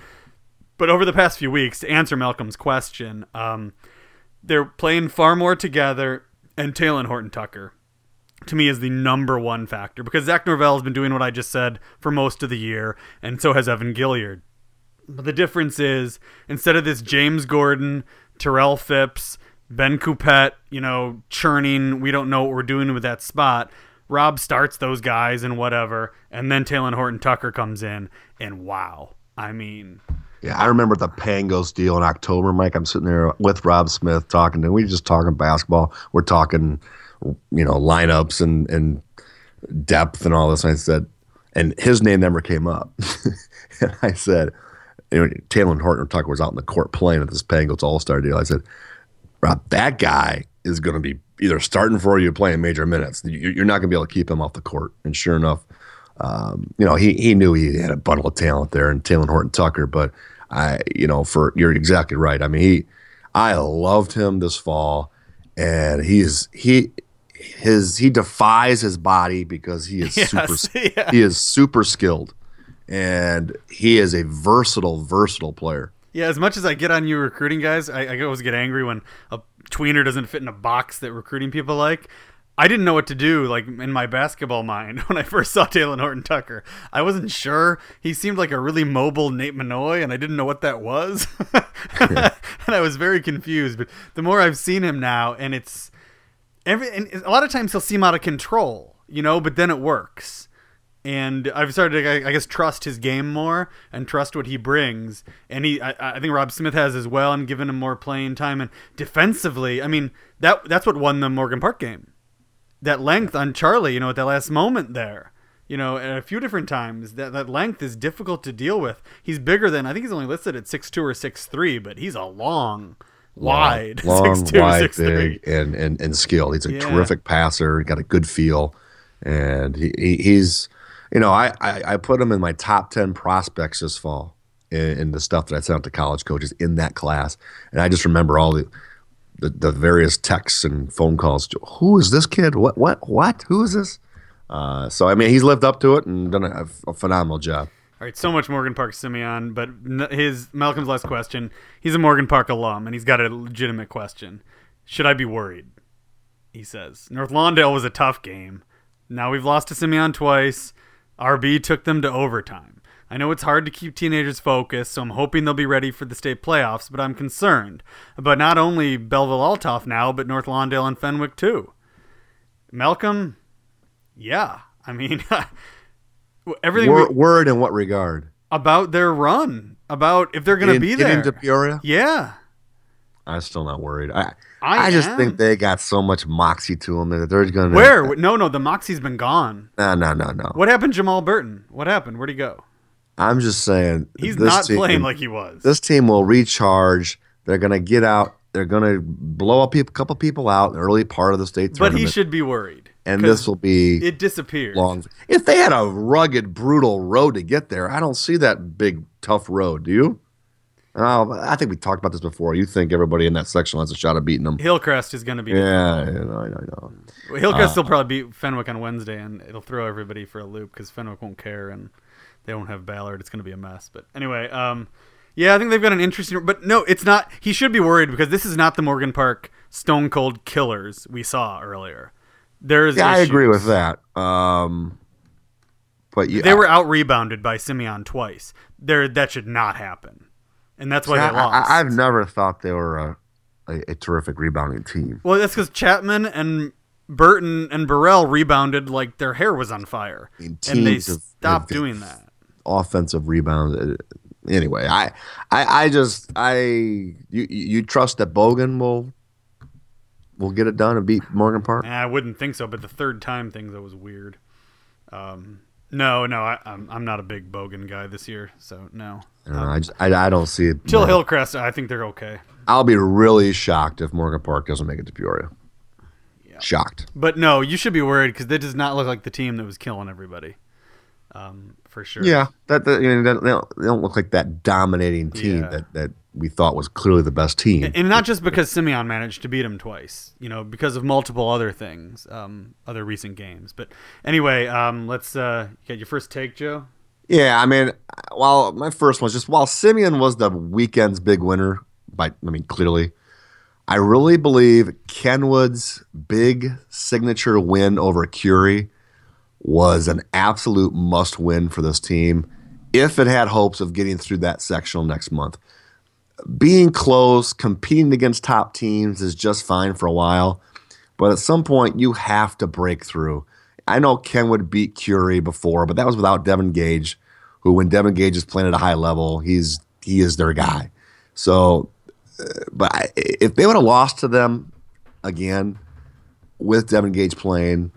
But over the past few weeks to answer Malcolm's question, um, they're playing far more together and Talen Horton Tucker to me is the number one factor because Zach Norvell has been doing what I just said for most of the year, and so has Evan Gilyard. But the difference is instead of this James Gordon Terrell Phipps, Ben Coupet, you know, churning. We don't know what we're doing with that spot. Rob starts those guys and whatever, and then Talen Horton Tucker comes in, and wow, I mean, yeah, I remember the Pangos deal in October, Mike. I'm sitting there with Rob Smith talking, and we just talking basketball. We're talking, you know, lineups and and depth and all this. And I said, and his name never came up, [laughs] and I said, you know, Talen Horton Tucker was out in the court playing at this Pangos All Star deal. I said, Rob, that guy is going to be either starting for you or playing major minutes. You're not going to be able to keep him off the court. And sure enough, um, you know, he he knew he had a bundle of talent there in Talen Horton Tucker. But I, you know, for you're exactly right. I mean, he, I loved him this fall, and he's he his he defies his body because he is [laughs] Yes, super yeah. he is super skilled and he is a versatile versatile player. Yeah, as much as I get on you recruiting guys, I, I always get angry when a tweener doesn't fit in a box that recruiting people like. I didn't know what to do, like in my basketball mind, [laughs] when I first saw Talen Horton Tucker. I wasn't sure. He seemed like a really mobile Nate Manoy, and I didn't know what that was. [laughs] [laughs] and I was very confused. But the more I've seen him now, and it's every and a lot of times he'll seem out of control, you know, but then it works. And I've started to, I guess, trust his game more and trust what he brings. And he, I, I think Rob Smith has as well, and given him more playing time. And defensively, I mean, that that's what won the Morgan Park game. That length on Charlie, you know, at that last moment there, you know, at a few different times, that that length is difficult to deal with. He's bigger than I think he's only listed at six two or six three, but he's a long, wide, [laughs] long, 6'2", wide, 6'3". big, and, and and skilled. He's a Yeah. terrific passer. Got a good feel, and he, he he's you know I, I I put him in my top ten prospects this fall in, in the stuff that I sent out to college coaches in that class, and I just remember all the. The, the various texts and phone calls. Who is this kid? What? What? What? Who is this? Uh, so I mean, he's lived up to it and done a, a phenomenal job. All right, so much Morgan Park Simeon, but his Malcolm's last question. He's a Morgan Park alum, and he's got a legitimate question. Should I be worried? He says. North Lawndale was a tough game. Now we've lost to Simeon twice. RB took them to overtime. I know it's hard to keep teenagers focused, so I'm hoping they'll be ready for the state playoffs, but I'm concerned about not only Belleville Althoff now, but North Lawndale and Fenwick too. Malcolm, yeah. I mean, [laughs] everything we- Word, word in what regard? about their run, about if they're going to Get- be get there. into Peoria. yeah. I'm still not worried. I I I, just am. think they got so much moxie to them that they're going to Where? No, no, the Moxie's been gone. No, no, no, no. What happened Jamal Burton? What happened? Where'd he go? I'm just saying He's not team- playing like he was. this team will recharge. They're going to get out. They're going to blow a couple people out in the early part of the state tournament. but he should be worried. And this will be It disappeared. long. If they had a rugged, brutal road to get there, I don't see that big, tough road. Do you? Oh, I think we talked about this before. You think everybody in that section has a shot of beating them? Hillcrest is going to be. Yeah, I know, I know. Well, Hillcrest will probably beat Fenwick on Wednesday, and it'll throw everybody for a loop because Fenwick won't care, and they won't have Ballard. It's going to be a mess. But anyway, um, yeah, I think they've got an interesting. But no, it's not. He should be worried because this is not the Morgan Park Stone Cold Killers we saw earlier. There's Yeah, I agree with that. Um, but you, They were out rebounded by Simeon twice. There, that should not happen, and that's why I, they lost. I, have never thought they were a, a, a terrific rebounding team. well, that's because Chapman and Burton and Burrell rebounded like their hair was on fire, mean, and they stopped doing that. Offensive rebound. uh, Anyway, I, I, I just, I, you, you trust that Bogan will, will get it done and beat Morgan Park? I wouldn't think so, but the third time thing that was weird. Um, no, no, I, I'm I'm not a big Bogan guy this year, so no. I, don't know, I, just, I, I don't see it. Till Hillcrest, I think they're okay. I'll be really shocked if Morgan Park doesn't make it to Peoria. Yeah. Shocked. But no, you should be worried because that does not look like the team that was killing everybody. Um, for sure. Yeah, that, that you know, they, don't, they don't look like that dominating team Yeah. that, that we thought was clearly the best team. And not just because Simeon managed to beat him twice, you know, because of multiple other things, um, other recent games. But anyway, um, let's uh, you got your first take, Joe. Yeah, I mean, while my first was just while Simeon was the weekend's big winner, by I mean clearly, I really believe Kenwood's big signature win over Curie was an absolute must win for this team if it had hopes of getting through that sectional next month. Being close, competing against top teams is just fine for a while, but at some point you have to break through. I know Kenwood beat Curie before, but that was without Devin Gage, who when Devin Gage is playing at a high level, he's he is their guy. So, uh, but I, if they would have lost to them again with Devin Gage playing,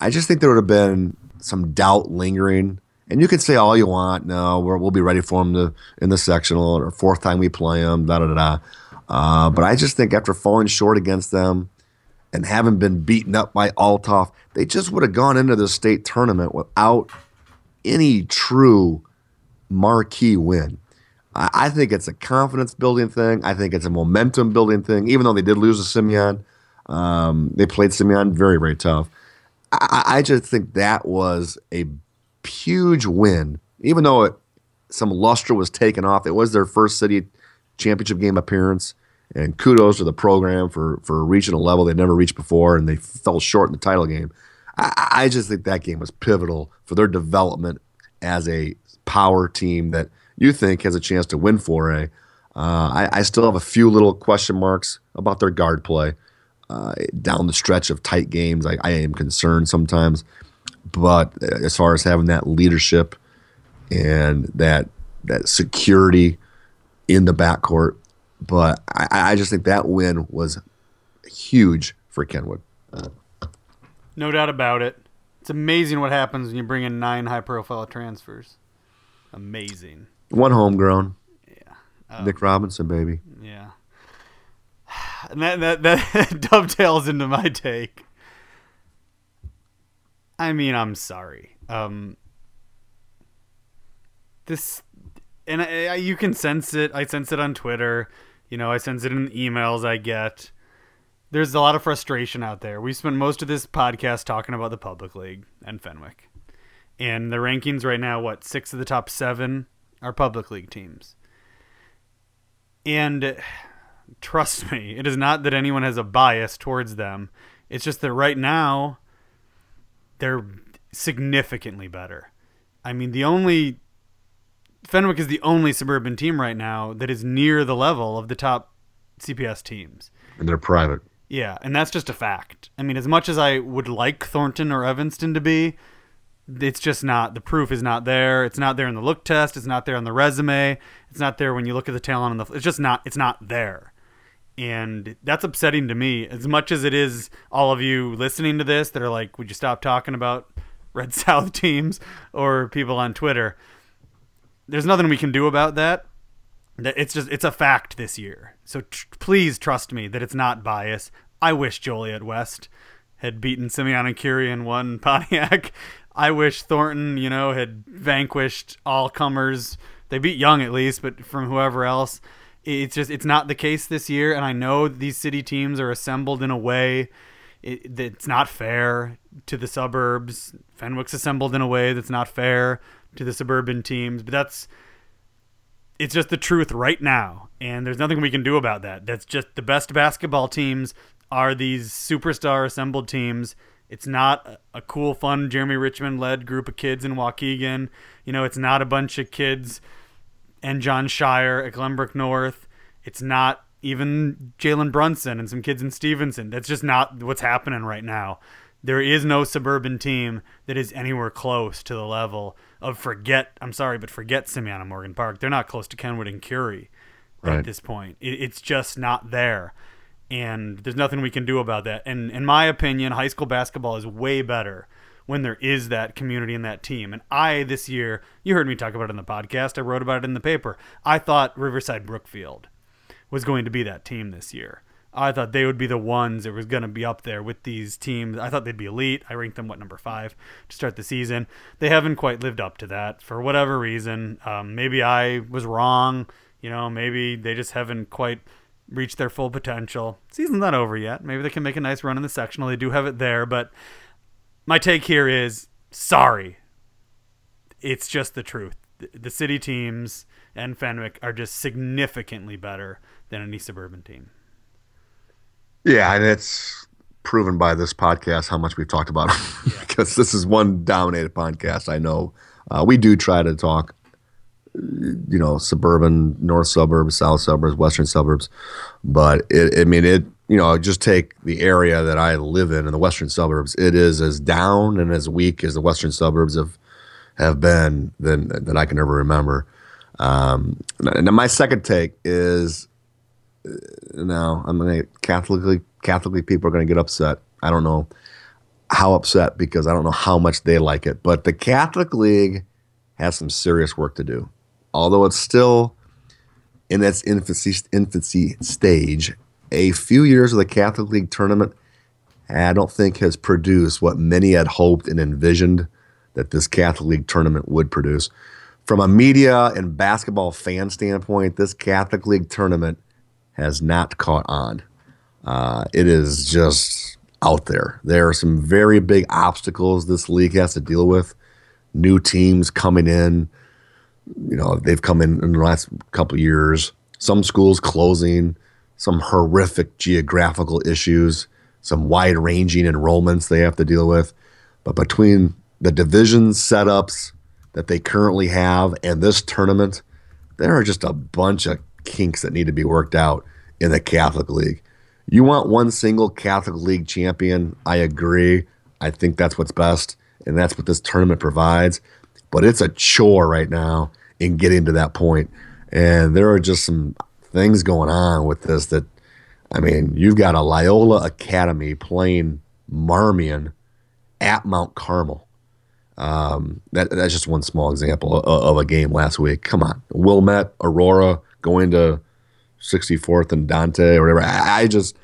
I just think there would have been some doubt lingering. And you can say all you want. No, we're, we'll be ready for them to, in the sectional or fourth time we play them. Da da da. da. Uh, but I just think after falling short against them and having been beaten up by Althoff, they just would have gone into the state tournament without any true marquee win. I, I think it's a confidence building thing. I think it's a momentum building thing. Even though they did lose to Simeon, Um, they played Simeon very, very tough. I, I just think that was a huge win, even though it, some luster was taken off. It was their first city championship game appearance, and kudos to the program for for a level they never reached before, and they fell short in the title game. I, I just think that game was pivotal for their development as a power team that you think has a chance to win 4A. Uh, I, I, still have a few little question marks about their guard play uh, down the stretch of tight games. I, I, am concerned sometimes, but as far as having that leadership and that that security in the backcourt, but I, I just think that win was huge for Kenwood. No doubt about it. It's amazing what happens when you bring in nine high-profile transfers. Amazing. One homegrown. Yeah. Um, Nick Robinson, baby. Yeah. [sighs] And that that that [laughs] dovetails into my take. I mean, I'm sorry. Um, this, and I, I, you can sense it. I sense it on Twitter. You know, I sense it in the emails I get. There's a lot of frustration out there. We spent most of this podcast talking about the public league and Fenwick, and the rankings right now. What six of the top seven are public league teams, and [sighs] trust me, it is not that anyone has a bias towards them. It's just that right now they're significantly better. I mean, the only Fenwick is the only suburban team right now that is near the level of the top CPS teams. And they're private. Yeah, and that's just a fact. I mean, as much as I would like Thornton or Evanston to be, it's just not the proof is not there. It's not there in the look test. It's not there on the resume. It's not there when you look at the talent on the. It's just not. It's not there, and that's upsetting to me. As much as it is, all of you listening to this that are like, "Would you stop talking about Red [laughs] South teams?" or people on Twitter. There's nothing we can do about that. It's just it's a fact this year. So tr- please trust me that it's not bias. I wish Joliet West had beaten Simeon and Curie and won [laughs] Pontiac. I wish Thornton, you know, had vanquished all comers. They beat Young at least, but from whoever else, it's just it's not the case this year. And I know these city teams are assembled in a way that's not fair to the suburbs. Fenwick's assembled in a way that's not fair to the suburban teams, but that's it's just the truth right now, and there's nothing we can do about that. That's just the best basketball teams are these superstar assembled teams it's not a cool, fun Jeremy Richmond led group of kids in Waukegan. You know, it's not a bunch of kids and Jon Scheyer at Glenbrook North. It's not even Jalen Brunson and some kids in Stevenson. That's just not what's happening right now. There is no suburban team that is anywhere close to the level of forget. I'm sorry, but forget Simeon Morgan Park. They're not close to Kenwood and Curie right. at this point. It, it's just not there and there's nothing we can do about that. And in my opinion, high school basketball is way better when there is that community and that team. And I this year, you heard me talk about it in the podcast. I wrote about it in the paper. I thought Riverside Brookfield was going to be that team this year. I thought they would be the ones that was going to be up there with these teams. I thought they'd be elite. I ranked them what number five to start the season. They haven't quite lived up to that for whatever reason. Um, maybe I was wrong. You know, maybe they just haven't quite reached their full potential. Season's not over yet. Maybe they can make a nice run in the sectional. They do have it there, but my take here is sorry. It's just the truth. The city teams and Fenwick are just significantly better than any suburban team. Yeah, and it's proven by this podcast how much we've talked about [laughs] yeah. [laughs] because this is one dominated podcast. I know uh, we do try to talk you know, suburban, north suburbs, south suburbs, western suburbs. But it, I mean, it, you know, just take the area that I live in in the western suburbs. It is as down and as weak as the western suburbs have have been than than I can ever remember. Um, and my second take is, Uh, now I'm gonna Catholically Catholically people are gonna get upset. I don't know how upset because I don't know how much they like it, but the Catholic League has some serious work to do although it's still in its infancy, infancy stage, a few years of the Catholic League tournament, I don't think has produced what many had hoped and envisioned that this Catholic League tournament would produce. From a media and basketball fan standpoint, this Catholic League tournament has not caught on. Uh, it is just out there. There are some very big obstacles this league has to deal with. New teams coming in. You know, they've come in in the last couple years. Some schools closing, some horrific geographical issues, some wide ranging enrollments they have to deal with. But between the division setups that they currently have and this tournament, there are just a bunch of kinks that need to be worked out in the Catholic League. You want one single Catholic League champion. I agree. I think that's what's best, and that's what this tournament provides. But it's a chore right now in getting to that point. And there are just some things going on with this that, I mean, you've got a Loyola Academy playing Marmion at Mount Carmel. Um, that, that's just one small example of, of, a game last week. Come on. Wilmette, Aurora going to 64th and Dante or whatever. I, I just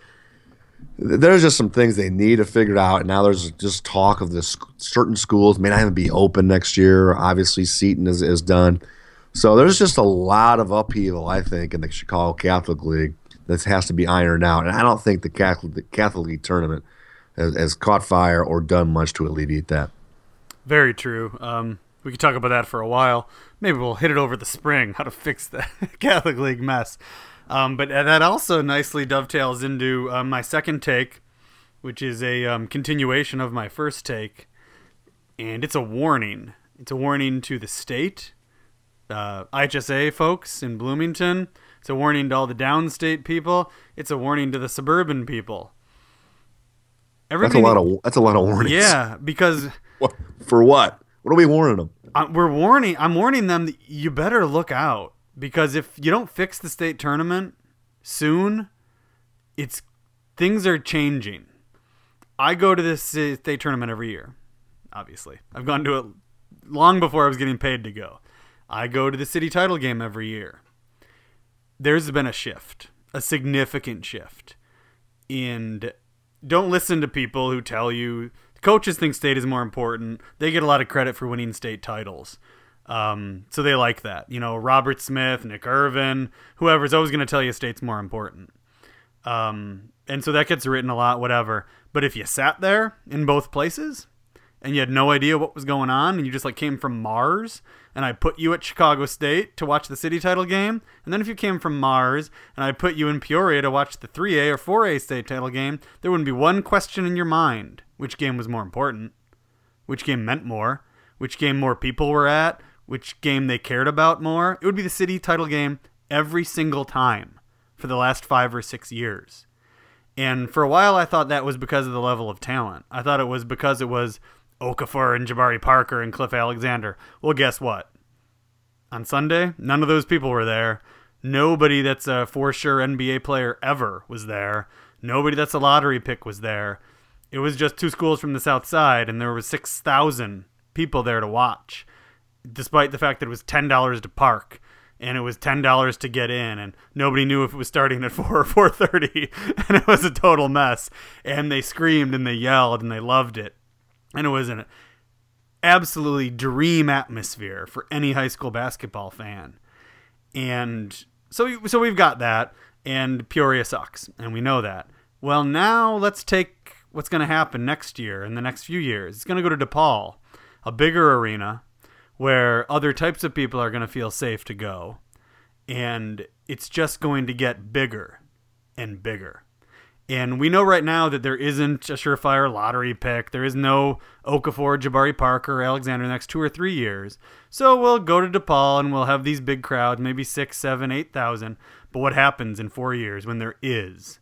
there's just some things they need to figure out. And now there's just talk of this certain schools may not even be open next year. Obviously, Seton is, is done. So there's just a lot of upheaval, I think, in the Chicago Catholic League that has to be ironed out. And I don't think the Catholic, the Catholic League tournament has, has caught fire or done much to alleviate that. Very true. Um, we could talk about that for a while. Maybe we'll hit it over the spring, how to fix the [laughs] Catholic League mess. Um, but that also nicely dovetails into uh, my second take, which is a um, continuation of my first take. And it's a warning. It's a warning to the state, uh, IHSA folks in Bloomington. It's a warning to all the downstate people. It's a warning to the suburban people. Everything, that's a lot of that's a lot of warnings. Yeah, because [laughs] for what? What are we warning them? Uh, we're warning. I'm warning them that you better look out because if you don't fix the state tournament soon, it's things are changing. I go to this state tournament every year. Obviously, I've gone to it long before I was getting paid to go. I go to the city title game every year. There's been a shift, a significant shift. And don't listen to people who tell you coaches think state is more important. They get a lot of credit for winning state titles. Um, so they like that. You know, Robert Smith, Nick Irvin, whoever's always going to tell you state's more important. Um, and so that gets written a lot, whatever. But if you sat there in both places and you had no idea what was going on and you just like came from Mars and I put you at Chicago State to watch the city title game, and then if you came from Mars and I put you in Peoria to watch the 3A or 4A state title game, there wouldn't be one question in your mind which game was more important, which game meant more, which game more people were at, which game they cared about more, it would be the city title game every single time for the last five or six years. And for a while, I thought that was because of the level of talent. I thought it was because it was Okafor and Jabari Parker and Cliff Alexander. Well, guess what? On Sunday, none of those people were there. Nobody that's a for sure NBA player ever was there. Nobody that's a lottery pick was there. It was just two schools from the South Side, and there were 6,000 people there to watch despite the fact that it was ten dollars to park and it was ten dollars to get in, and nobody knew if it was starting at [laughs] four or four thirty, [laughs] and it was a total mess. And they screamed and they yelled and they loved it, and it was an absolutely dream atmosphere for any high school basketball fan. And so, so we've got that, and Peoria sucks, and we know that. Well, now let's take what's going to happen next year and the next few years. It's going to go to DePaul, a bigger arena where other types of people are going to feel safe to go. And it's just going to get bigger and bigger. And we know right now that there isn't a surefire lottery pick. There is no Okafor, Jabari Parker, Alexander next two or three years. So we'll go to DePaul and we'll have these big crowds, maybe six, seven, eight thousand. But what happens in four years when there is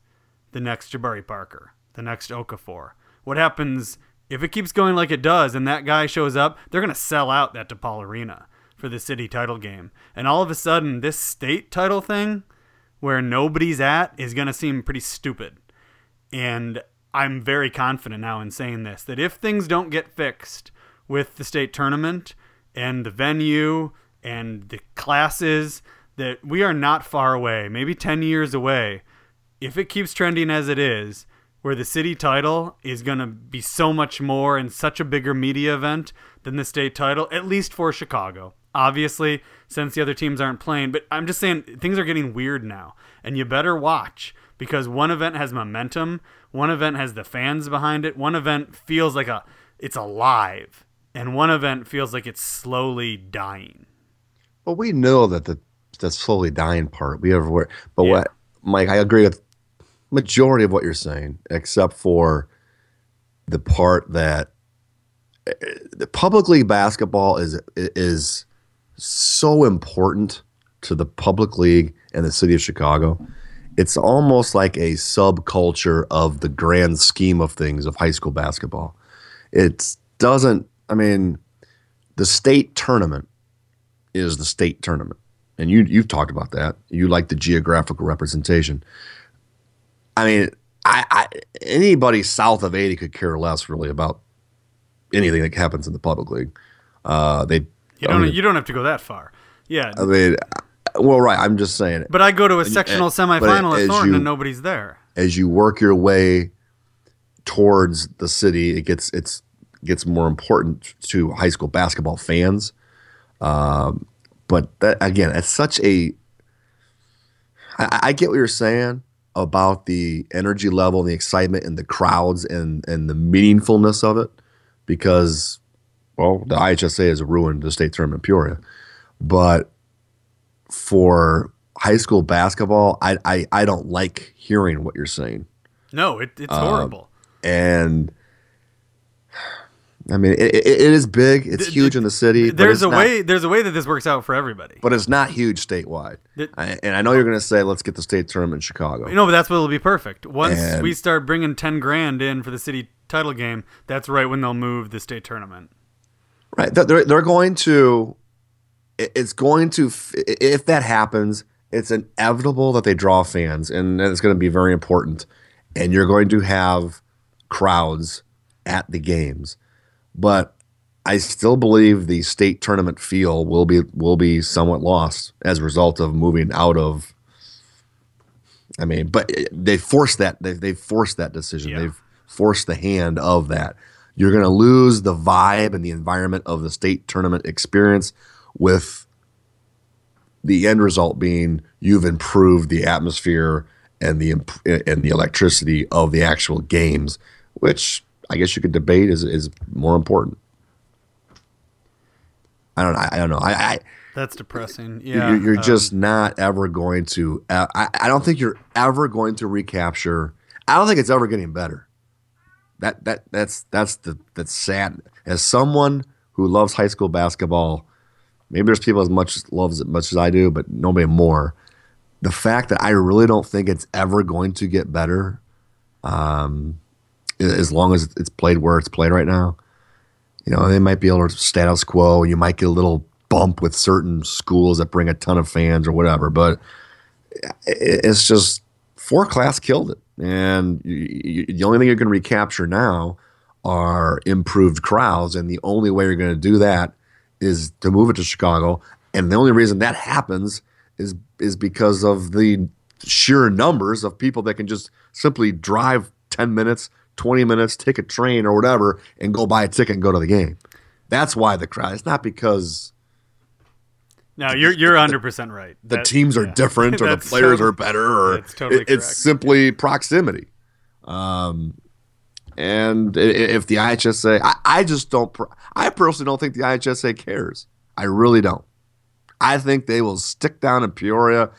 the next Jabari Parker, the next Okafor? What happens if it keeps going like it does and that guy shows up, they're going to sell out that DePaul Arena for the city title game. And all of a sudden, this state title thing where nobody's at is going to seem pretty stupid. And I'm very confident now in saying this that if things don't get fixed with the state tournament and the venue and the classes, that we are not far away, maybe 10 years away. If it keeps trending as it is, where the city title is going to be so much more and such a bigger media event than the state title, at least for Chicago. Obviously, since the other teams aren't playing, but I'm just saying things are getting weird now, and you better watch because one event has momentum, one event has the fans behind it, one event feels like a it's alive, and one event feels like it's slowly dying. Well, we know that the the slowly dying part we ever were. but Yeah. what Mike, I agree with majority of what you're saying, except for the part that uh, the public league basketball is is so important to the public league and the city of Chicago. It's almost like a subculture of the grand scheme of things of high school basketball. It doesn't. I mean, the state tournament is the state tournament, and you you've talked about that. You like the geographical representation. I mean, I, I anybody south of eighty could care less really about anything that happens in the public league. Uh, they, You don't mean, you don't have to go that far. Yeah, I mean, well, right. I'm just saying it. but I go to a sectional but semifinal at Thornton you- and nobody's there. as you work your way towards the city, it gets it's gets more important to high school basketball fans. Um, but that again, it's such a. I, I get what you're saying about the energy level and the excitement and the crowds and and the meaningfulness of it, because well, the IHSA has ruined the state tournament in Peoria, but for high school basketball, I, I I don't like hearing what you're saying. No, it, it's Um, horrible. And I mean, it, it, it is big. It's Th- huge in the city. There's a not- way. There's a way that this works out for everybody. but it's not huge statewide. Th- I, and I know you're going to say, "Let's get the state tournament in Chicago." No, but that's what'll be perfect. Once And- we start bringing ten grand in for the city title game, that's right when they'll move the state tournament. Right. They're- They're, going to, it's going to, if that happens, it's inevitable that they draw fans and it's going to be very important. And you're going to have crowds at the games. But I still believe the state tournament feel will be will be somewhat lost as a result of moving out of. I mean, but eh, they forced that they they forced that decision. Yeah. They've forced the hand of that. You're going to lose the vibe and the environment of the state tournament experience with the end result being you've improved the atmosphere and the imp- and the electricity of the actual games, which I guess you could debate is is more important. I don't. I, I don't know. I, I That's depressing. Yeah, you're, you're um, just not ever going to. Uh, I, I don't think you're ever going to recapture. I don't think it's ever getting better. That that that's that's the that's sad. As someone who loves high school basketball, maybe there's people as much loves it much as I do, but nobody more. The fact that I really don't think it's ever going to get better, um, as long as it's played where it's played right now. You know, they might be able to status quo. You might get a little bump with certain schools that bring a ton of fans or whatever, but it's just four class killed it. And you, you, the only thing you're going to recapture now are improved crowds. And the only way you're going to do that is to move it to Chicago. And the only reason that happens is is because of the sheer numbers of people that can just simply drive 10 minutes, 20 minutes, take a train or whatever, and go buy a ticket and go to the game. That's why the crowd. It's not because No, you're you're 100 percent right. the That- teams are yeah. different or [laughs] the players totally- are better or totally it- it's simply proximity. Um, and if the IHSA, I, I just don't, per- I personally don't think the IHSA cares. I really don't. I think they will stick down in Peoria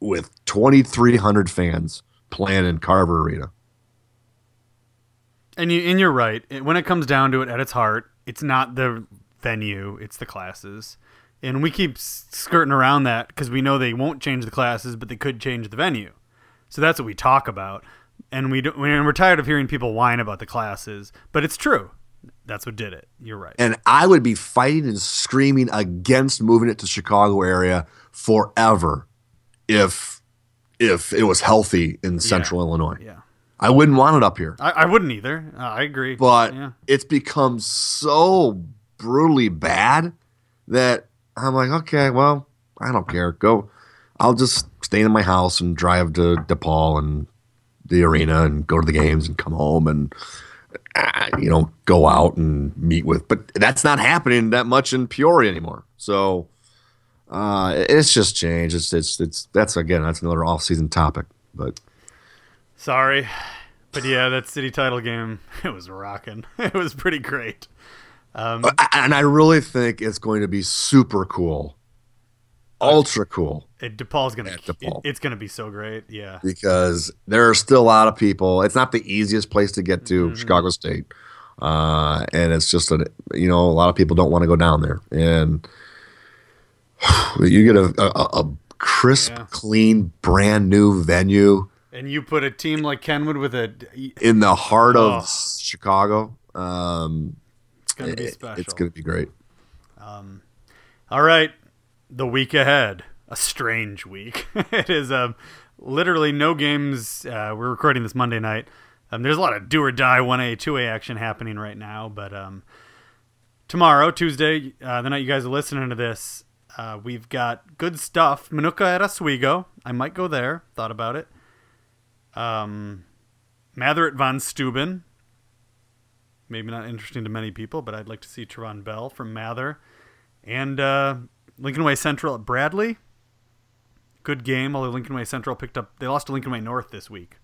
with 2,300 fans playing in Carver Arena. And you and you're right. When it comes down to it, at its heart, it's not the venue; it's the classes. And we keep skirting around that because we know they won't change the classes, but they could change the venue. So that's what we talk about. And we don't, and we're tired of hearing people whine about the classes, but it's true. That's what did it. You're right. And I would be fighting and screaming against moving it to Chicago area forever if if it was healthy in central Illinois. yeah, I wouldn't want it up here. I, I wouldn't either. Uh, I agree. But yeah, it's become so brutally bad that I'm like, okay, well, I don't care. Go. I'll just stay in my house and drive to DePaul and the arena and go to the games and come home and you know go out and meet with. But that's not happening that much in Peoria anymore. So uh, it's just changed. It's it's it's that's again that's another off season topic. But Sorry, but yeah, that city title game [laughs] it was rocking. [laughs] It was pretty great. Um, and I really think it's going to be super cool, ultra cool. it, DePaul's gonna DePaul. it- it's gonna be so great. Yeah, because there are still a lot of people. It's not the easiest place to get to, Mhm. Chicago State, uh, and it's just a you know a lot of people don't want to go down there, and [sighs] you get a, a, a crisp, Yeah. clean, brand new venue and you put a team like Kenwood with a in the heart Oh. of Chicago. Um, it's gonna be special. it's going to be great. Um, all right, the week ahead, a strange week. [laughs] it is um, literally no games. Uh, we're recording this Monday night. Um, there's a lot of do or die 1A, 2A action happening right now, but um, tomorrow, Tuesday, uh, the night you guys are listening to this, uh, we've got good stuff. Minooka at Oswego. I might go there. Thought about it. Um, Mather at Von Steuben. Maybe not interesting to many people, but I'd like to see Teron Bell from Mather. And uh, Lincoln Way Central at Bradley. Good game, although Lincoln Way Central picked up. They lost to Lincoln Way North this week.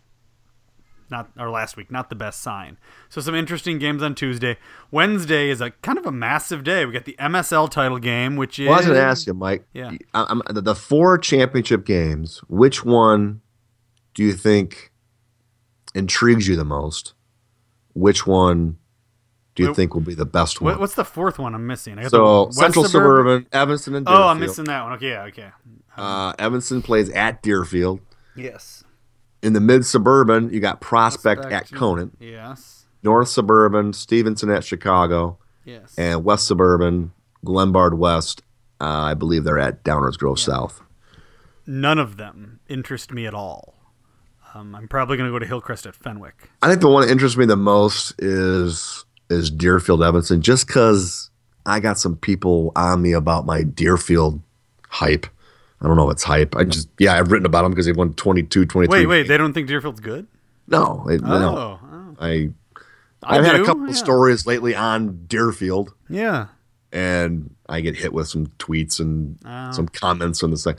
Not or last week, not the best sign. So some interesting games on Tuesday. Wednesday is a kind of a massive day. We got the MSL title game, which is Well, I was going to ask you, Mike. Yeah. I- I'm, the- the four championship games. Which one do you think intrigues you the most? Which one do you Wait, think will be the best one? What's the fourth one I'm missing? I got so the Central Suburban, Evanston, and Deerfield. Oh, I'm missing that one. Okay, yeah, okay. Uh, Evanston plays at Deerfield. Yes. In the mid suburban, you got Prospect, at Conant. Yes. North suburban, Stevenson at Chicago, Yes. and West suburban, Glenbard West. Uh, I believe they're at Downers Grove South. None of them interest me at all. Um, I'm probably going to go to Hillcrest at Fenwick. I think the one that interests me the most is is Deerfield Evanston, just because I got some people on me about my Deerfield hype. I don't know if it's hype. I just yeah, I've written about them because they won 22, 23. Wait, wait, they don't think Deerfield's good? no, they, Oh, no. oh. I I I've had do, a couple yeah. of stories lately on Deerfield, Yeah. and I get hit with some tweets and Oh. some comments on this like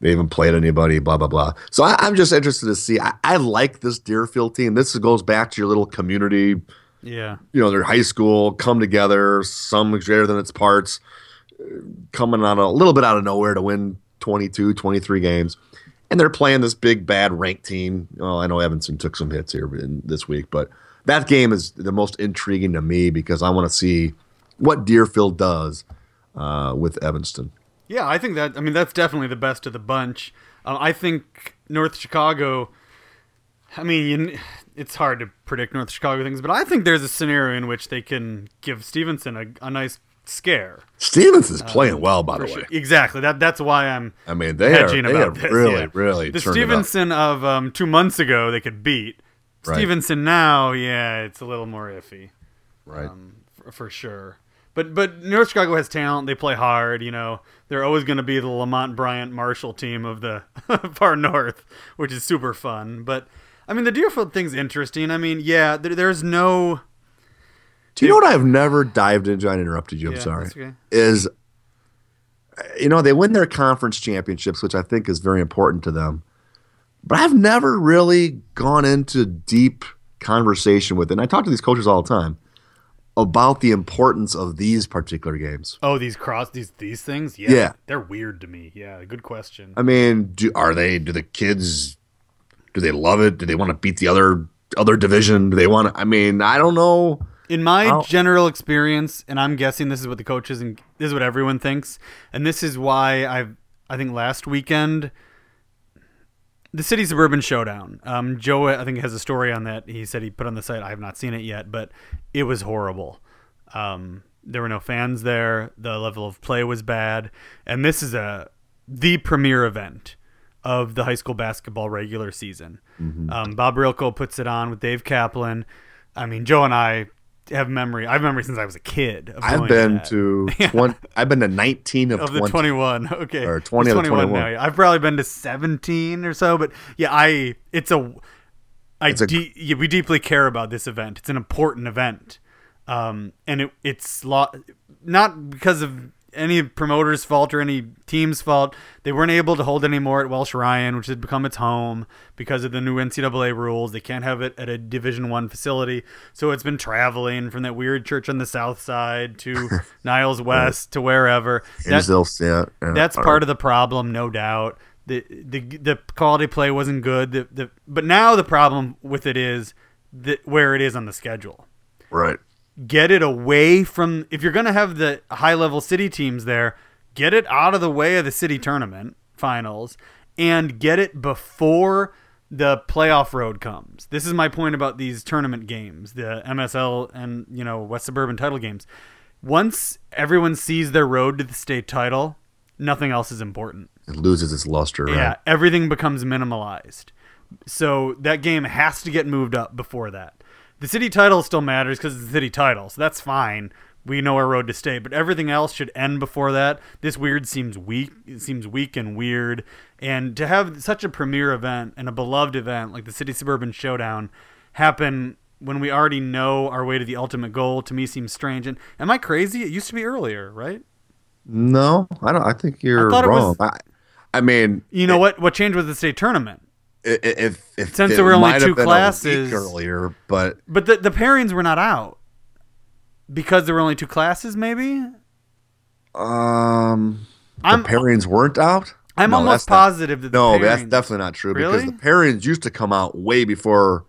they haven't played anybody, blah blah blah. So I, I'm just interested to see. I, I like this Deerfield team. This goes back to your little community Yeah. you know, their high school come together, some greater than its parts, uh, coming out a little bit out of nowhere to win 22, 23 games. And they're playing this big, bad ranked team. Well, I know Evanston took some hits here in, this week, but that game is the most intriguing to me because I want to see what Deerfield does uh, with Evanston. Yeah, I think that. I mean, that's definitely the best of the bunch. Um, I think North Chicago. I mean, you, it's hard to predict North Chicago things, but I think there's a scenario in which they can give Stevenson a, a nice scare. Stevenson's is playing well, by the way. sure. Exactly. That that's why I'm I mean, they are, they have this. really, yeah. really the turned it up. Stevenson of um, two months ago they could beat. Right. Stevenson now, yeah, it's a little more iffy. Right. um, for, for sure. But but North Chicago has talent. They play hard. You know, they're always going to be the Lamont Bryant Marshall team of the [laughs] far north, which is super fun. But I mean, the Deerfield thing's interesting. I mean, yeah, there, there's no. Do you know what I've never dived into? I interrupted you. I'm Yeah, sorry. that's okay. Is you know they win their conference championships, which I think is very important to them. But I've never really gone into deep conversation with, and I talk to these coaches all the time about the importance of these particular games. Oh, these cross these these things. Yeah, Yeah. they're weird to me. Yeah, good question. I mean, do are they? Do the kids? Do they love it? Do they want to beat the other other division? Do they want to? I mean, I don't know. In my I'll- general experience, and I'm guessing this is what the coaches and this is what everyone thinks, and this is why I I think last weekend the city suburban showdown. Um, Joe I think has a story on that. He said he put on the site. I have not seen it yet, but it was horrible. Um, there were no fans there. The level of play was bad, and this is a the premier event of the high school basketball regular season. Um, Bob Rilko puts it on with Dave Kaplan. I mean, Joe and I have memory. I have memory since I was a kid. Of I've been that. to [laughs] twenty. I've been to nineteen of, of the 21. Okay. Or 20 of 21. now. yeah. I've probably been to 17 or so, but yeah, I it's a I It's a- de- yeah, we deeply care about this event. It's an important event. Um and it it's lo- not because of any promoter's fault or any team's fault. They weren't able to hold anymore at Welsh Ryan, which had become its home because of the new NCAA rules. They can't have it at a Division One facility, so it's been traveling from that weird church on the south side to [laughs] Niles West to wherever. That- yeah, yeah. that's part of the problem, no doubt. The the the quality play wasn't good. The, the but now the problem with it is that where it is on the schedule. right. Get it away from if you're going to have the high level city teams there, get it out of the way of the city tournament finals and get it before the playoff road comes. This is my point about these tournament games, the MSL and, you know, West Suburban title games. Once everyone sees their road to the state title, nothing else is important. It loses its luster. Right? Yeah, everything becomes minimalized. So that game has to get moved up before that. The city title still matters because it's the city title, so that's fine. We know our road to state, but everything else should end before that. This weird seems weak. It seems weak and weird. And to have such a premier event and a beloved event like the City Suburban Showdown happen when we already know our way to the ultimate goal to me seems strange. And am I crazy? It used to be earlier, right? No, I don't. I think you're it wrong. was- I, I mean, You know what? What changed with the state tournament? If if Since there were only two have been a week classes- earlier, but But the the pairings were not out because there were only two classes. Maybe um, I'm the pairings weren't out. I'm No, almost that's not- positive that No, that's definitely not true Really? because the pairings used to come out way before.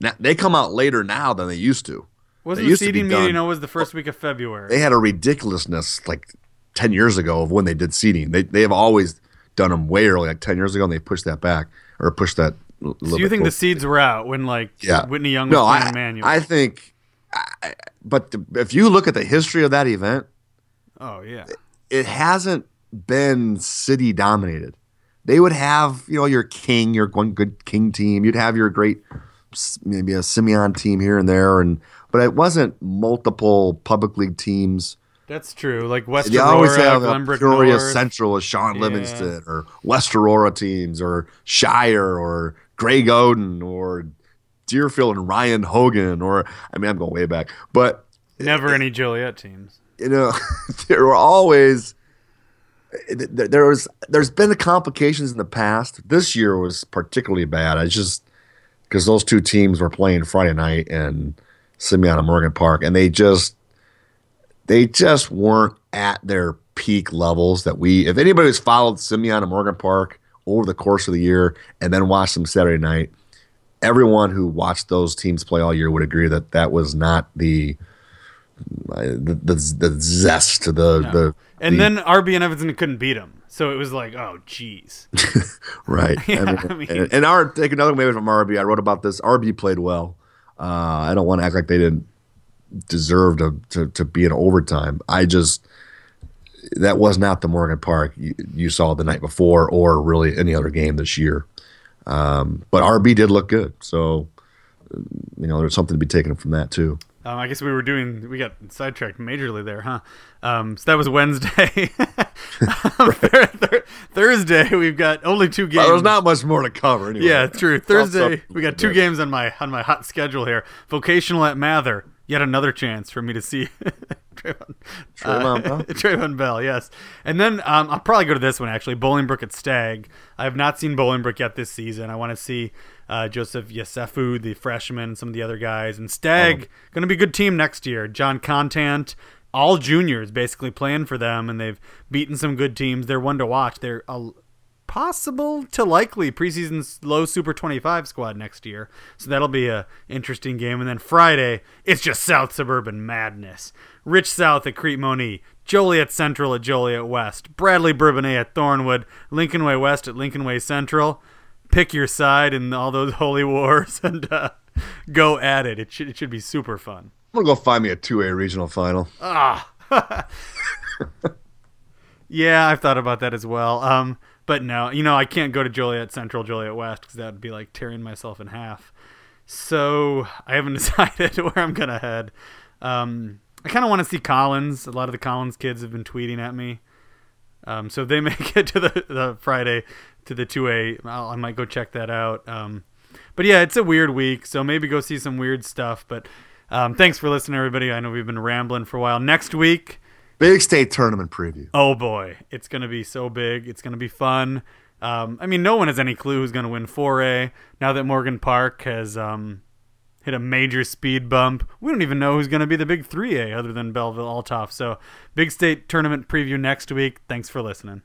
Now, they come out later now than they used to. wasn't the seeding meeting. done- No, it was the first week of February. They had a ridiculousness like ten years ago of when they did seeding. They they have always done them way early, like ten years ago, and they pushed that back or push that. little so you think the seeds were out when like Yeah. Whitney Young was No, playing I, Manual? I think, I, but the, if you look at the history of that event, oh yeah, it hasn't been city dominated. They would have, you know, your king, your one good king team. You'd have your great, maybe a Simeon team here and there, and but it wasn't multiple public league teams. That's true. Like West You Aurora, always have Glenbrook Peoria North. Central with Shaun Yeah. Livingston, or West Aurora teams, or Shire, or Greg Oden, or Deerfield and Ryan Hogan, or I mean, I'm going way back, but Never any Joliet teams. you know, [laughs] there were always th- there was there's been the complications in the past. This year was particularly bad. I just because those two teams were playing Friday night and Simeon and Morgan Park, and they just they just weren't at their peak levels that we. If anybody has followed Simeon and Morgan Park over the course of the year and then watched them Saturday night, everyone who watched those teams play all year would agree that that was not the the the, the zest, the the And the- then RB and Evanston couldn't beat them, so it was like, oh jeez. [laughs] right. [laughs] Yeah, and, I mean- and, and our take another maybe from RB. I wrote about this. RB played well. Uh, I don't want to act like they didn't deserve to, to to be in overtime. I just that was not the Morgan Park you, you saw the night before, or really any other game this year. Um, but RB did look good, so you know there's something to be taken from that too. Um, I guess we were doing. We got sidetracked majorly there, huh? Um, so that was Wednesday. [laughs] Um, Thur- Thursday, we've got only two games. Well, there's not much more to cover. Anyway. Yeah, true. Thursday, we got two games on my on my hot schedule here. Vocational at Mather. Yet another chance for me to see [laughs] Trayvon, Trayvon Bell? [laughs] Trayvon Bell, yes. And then um, I'll probably go to this one actually. Bolingbrook at Stagg. I have not seen Bolingbrook yet this season. I want to see uh, Joseph Yesufu, the freshman, and some of the other guys. And Stagg going to be a good team next year. John Contant, all juniors basically playing for them, and they've beaten some good teams. They're one to watch. They're a possible to likely preseason low super 25 squad next year so that'll be a interesting game and then friday it's just south suburban madness rich south at crete joliet central at joliet west bradley bourbonnais at thornwood lincoln way west at lincoln way central pick your side in all those [laughs] holy wars and uh, go at it it should, it should be super fun I'm gonna go find me a two A regional final. Ah. [laughs] Yeah, I've thought about that as well. Um, but no, you know, I can't go to Joliet Central, Joliet West, because that would be like tearing myself in half. So I haven't [laughs] decided where I'm gonna head. Um, I kind of want to see Collins. A lot of the Collins kids have been tweeting at me. Um, so if they [laughs] make it to the, the Friday to the 2A, I'll, I might go check that out. Um, but yeah, it's a weird week, so maybe go see some weird stuff. But um, thanks for listening, everybody. I know we've been rambling for a while. Next week, Big state tournament preview. Oh boy, it's gonna be so big. It's gonna be fun. Um, I mean, no one has any clue who's gonna win 4A now that Morgan Park has um, hit a major speed bump. We don't even know who's gonna be the big 3A other than Belleville Althoff. So, big state tournament preview next week. Thanks for listening.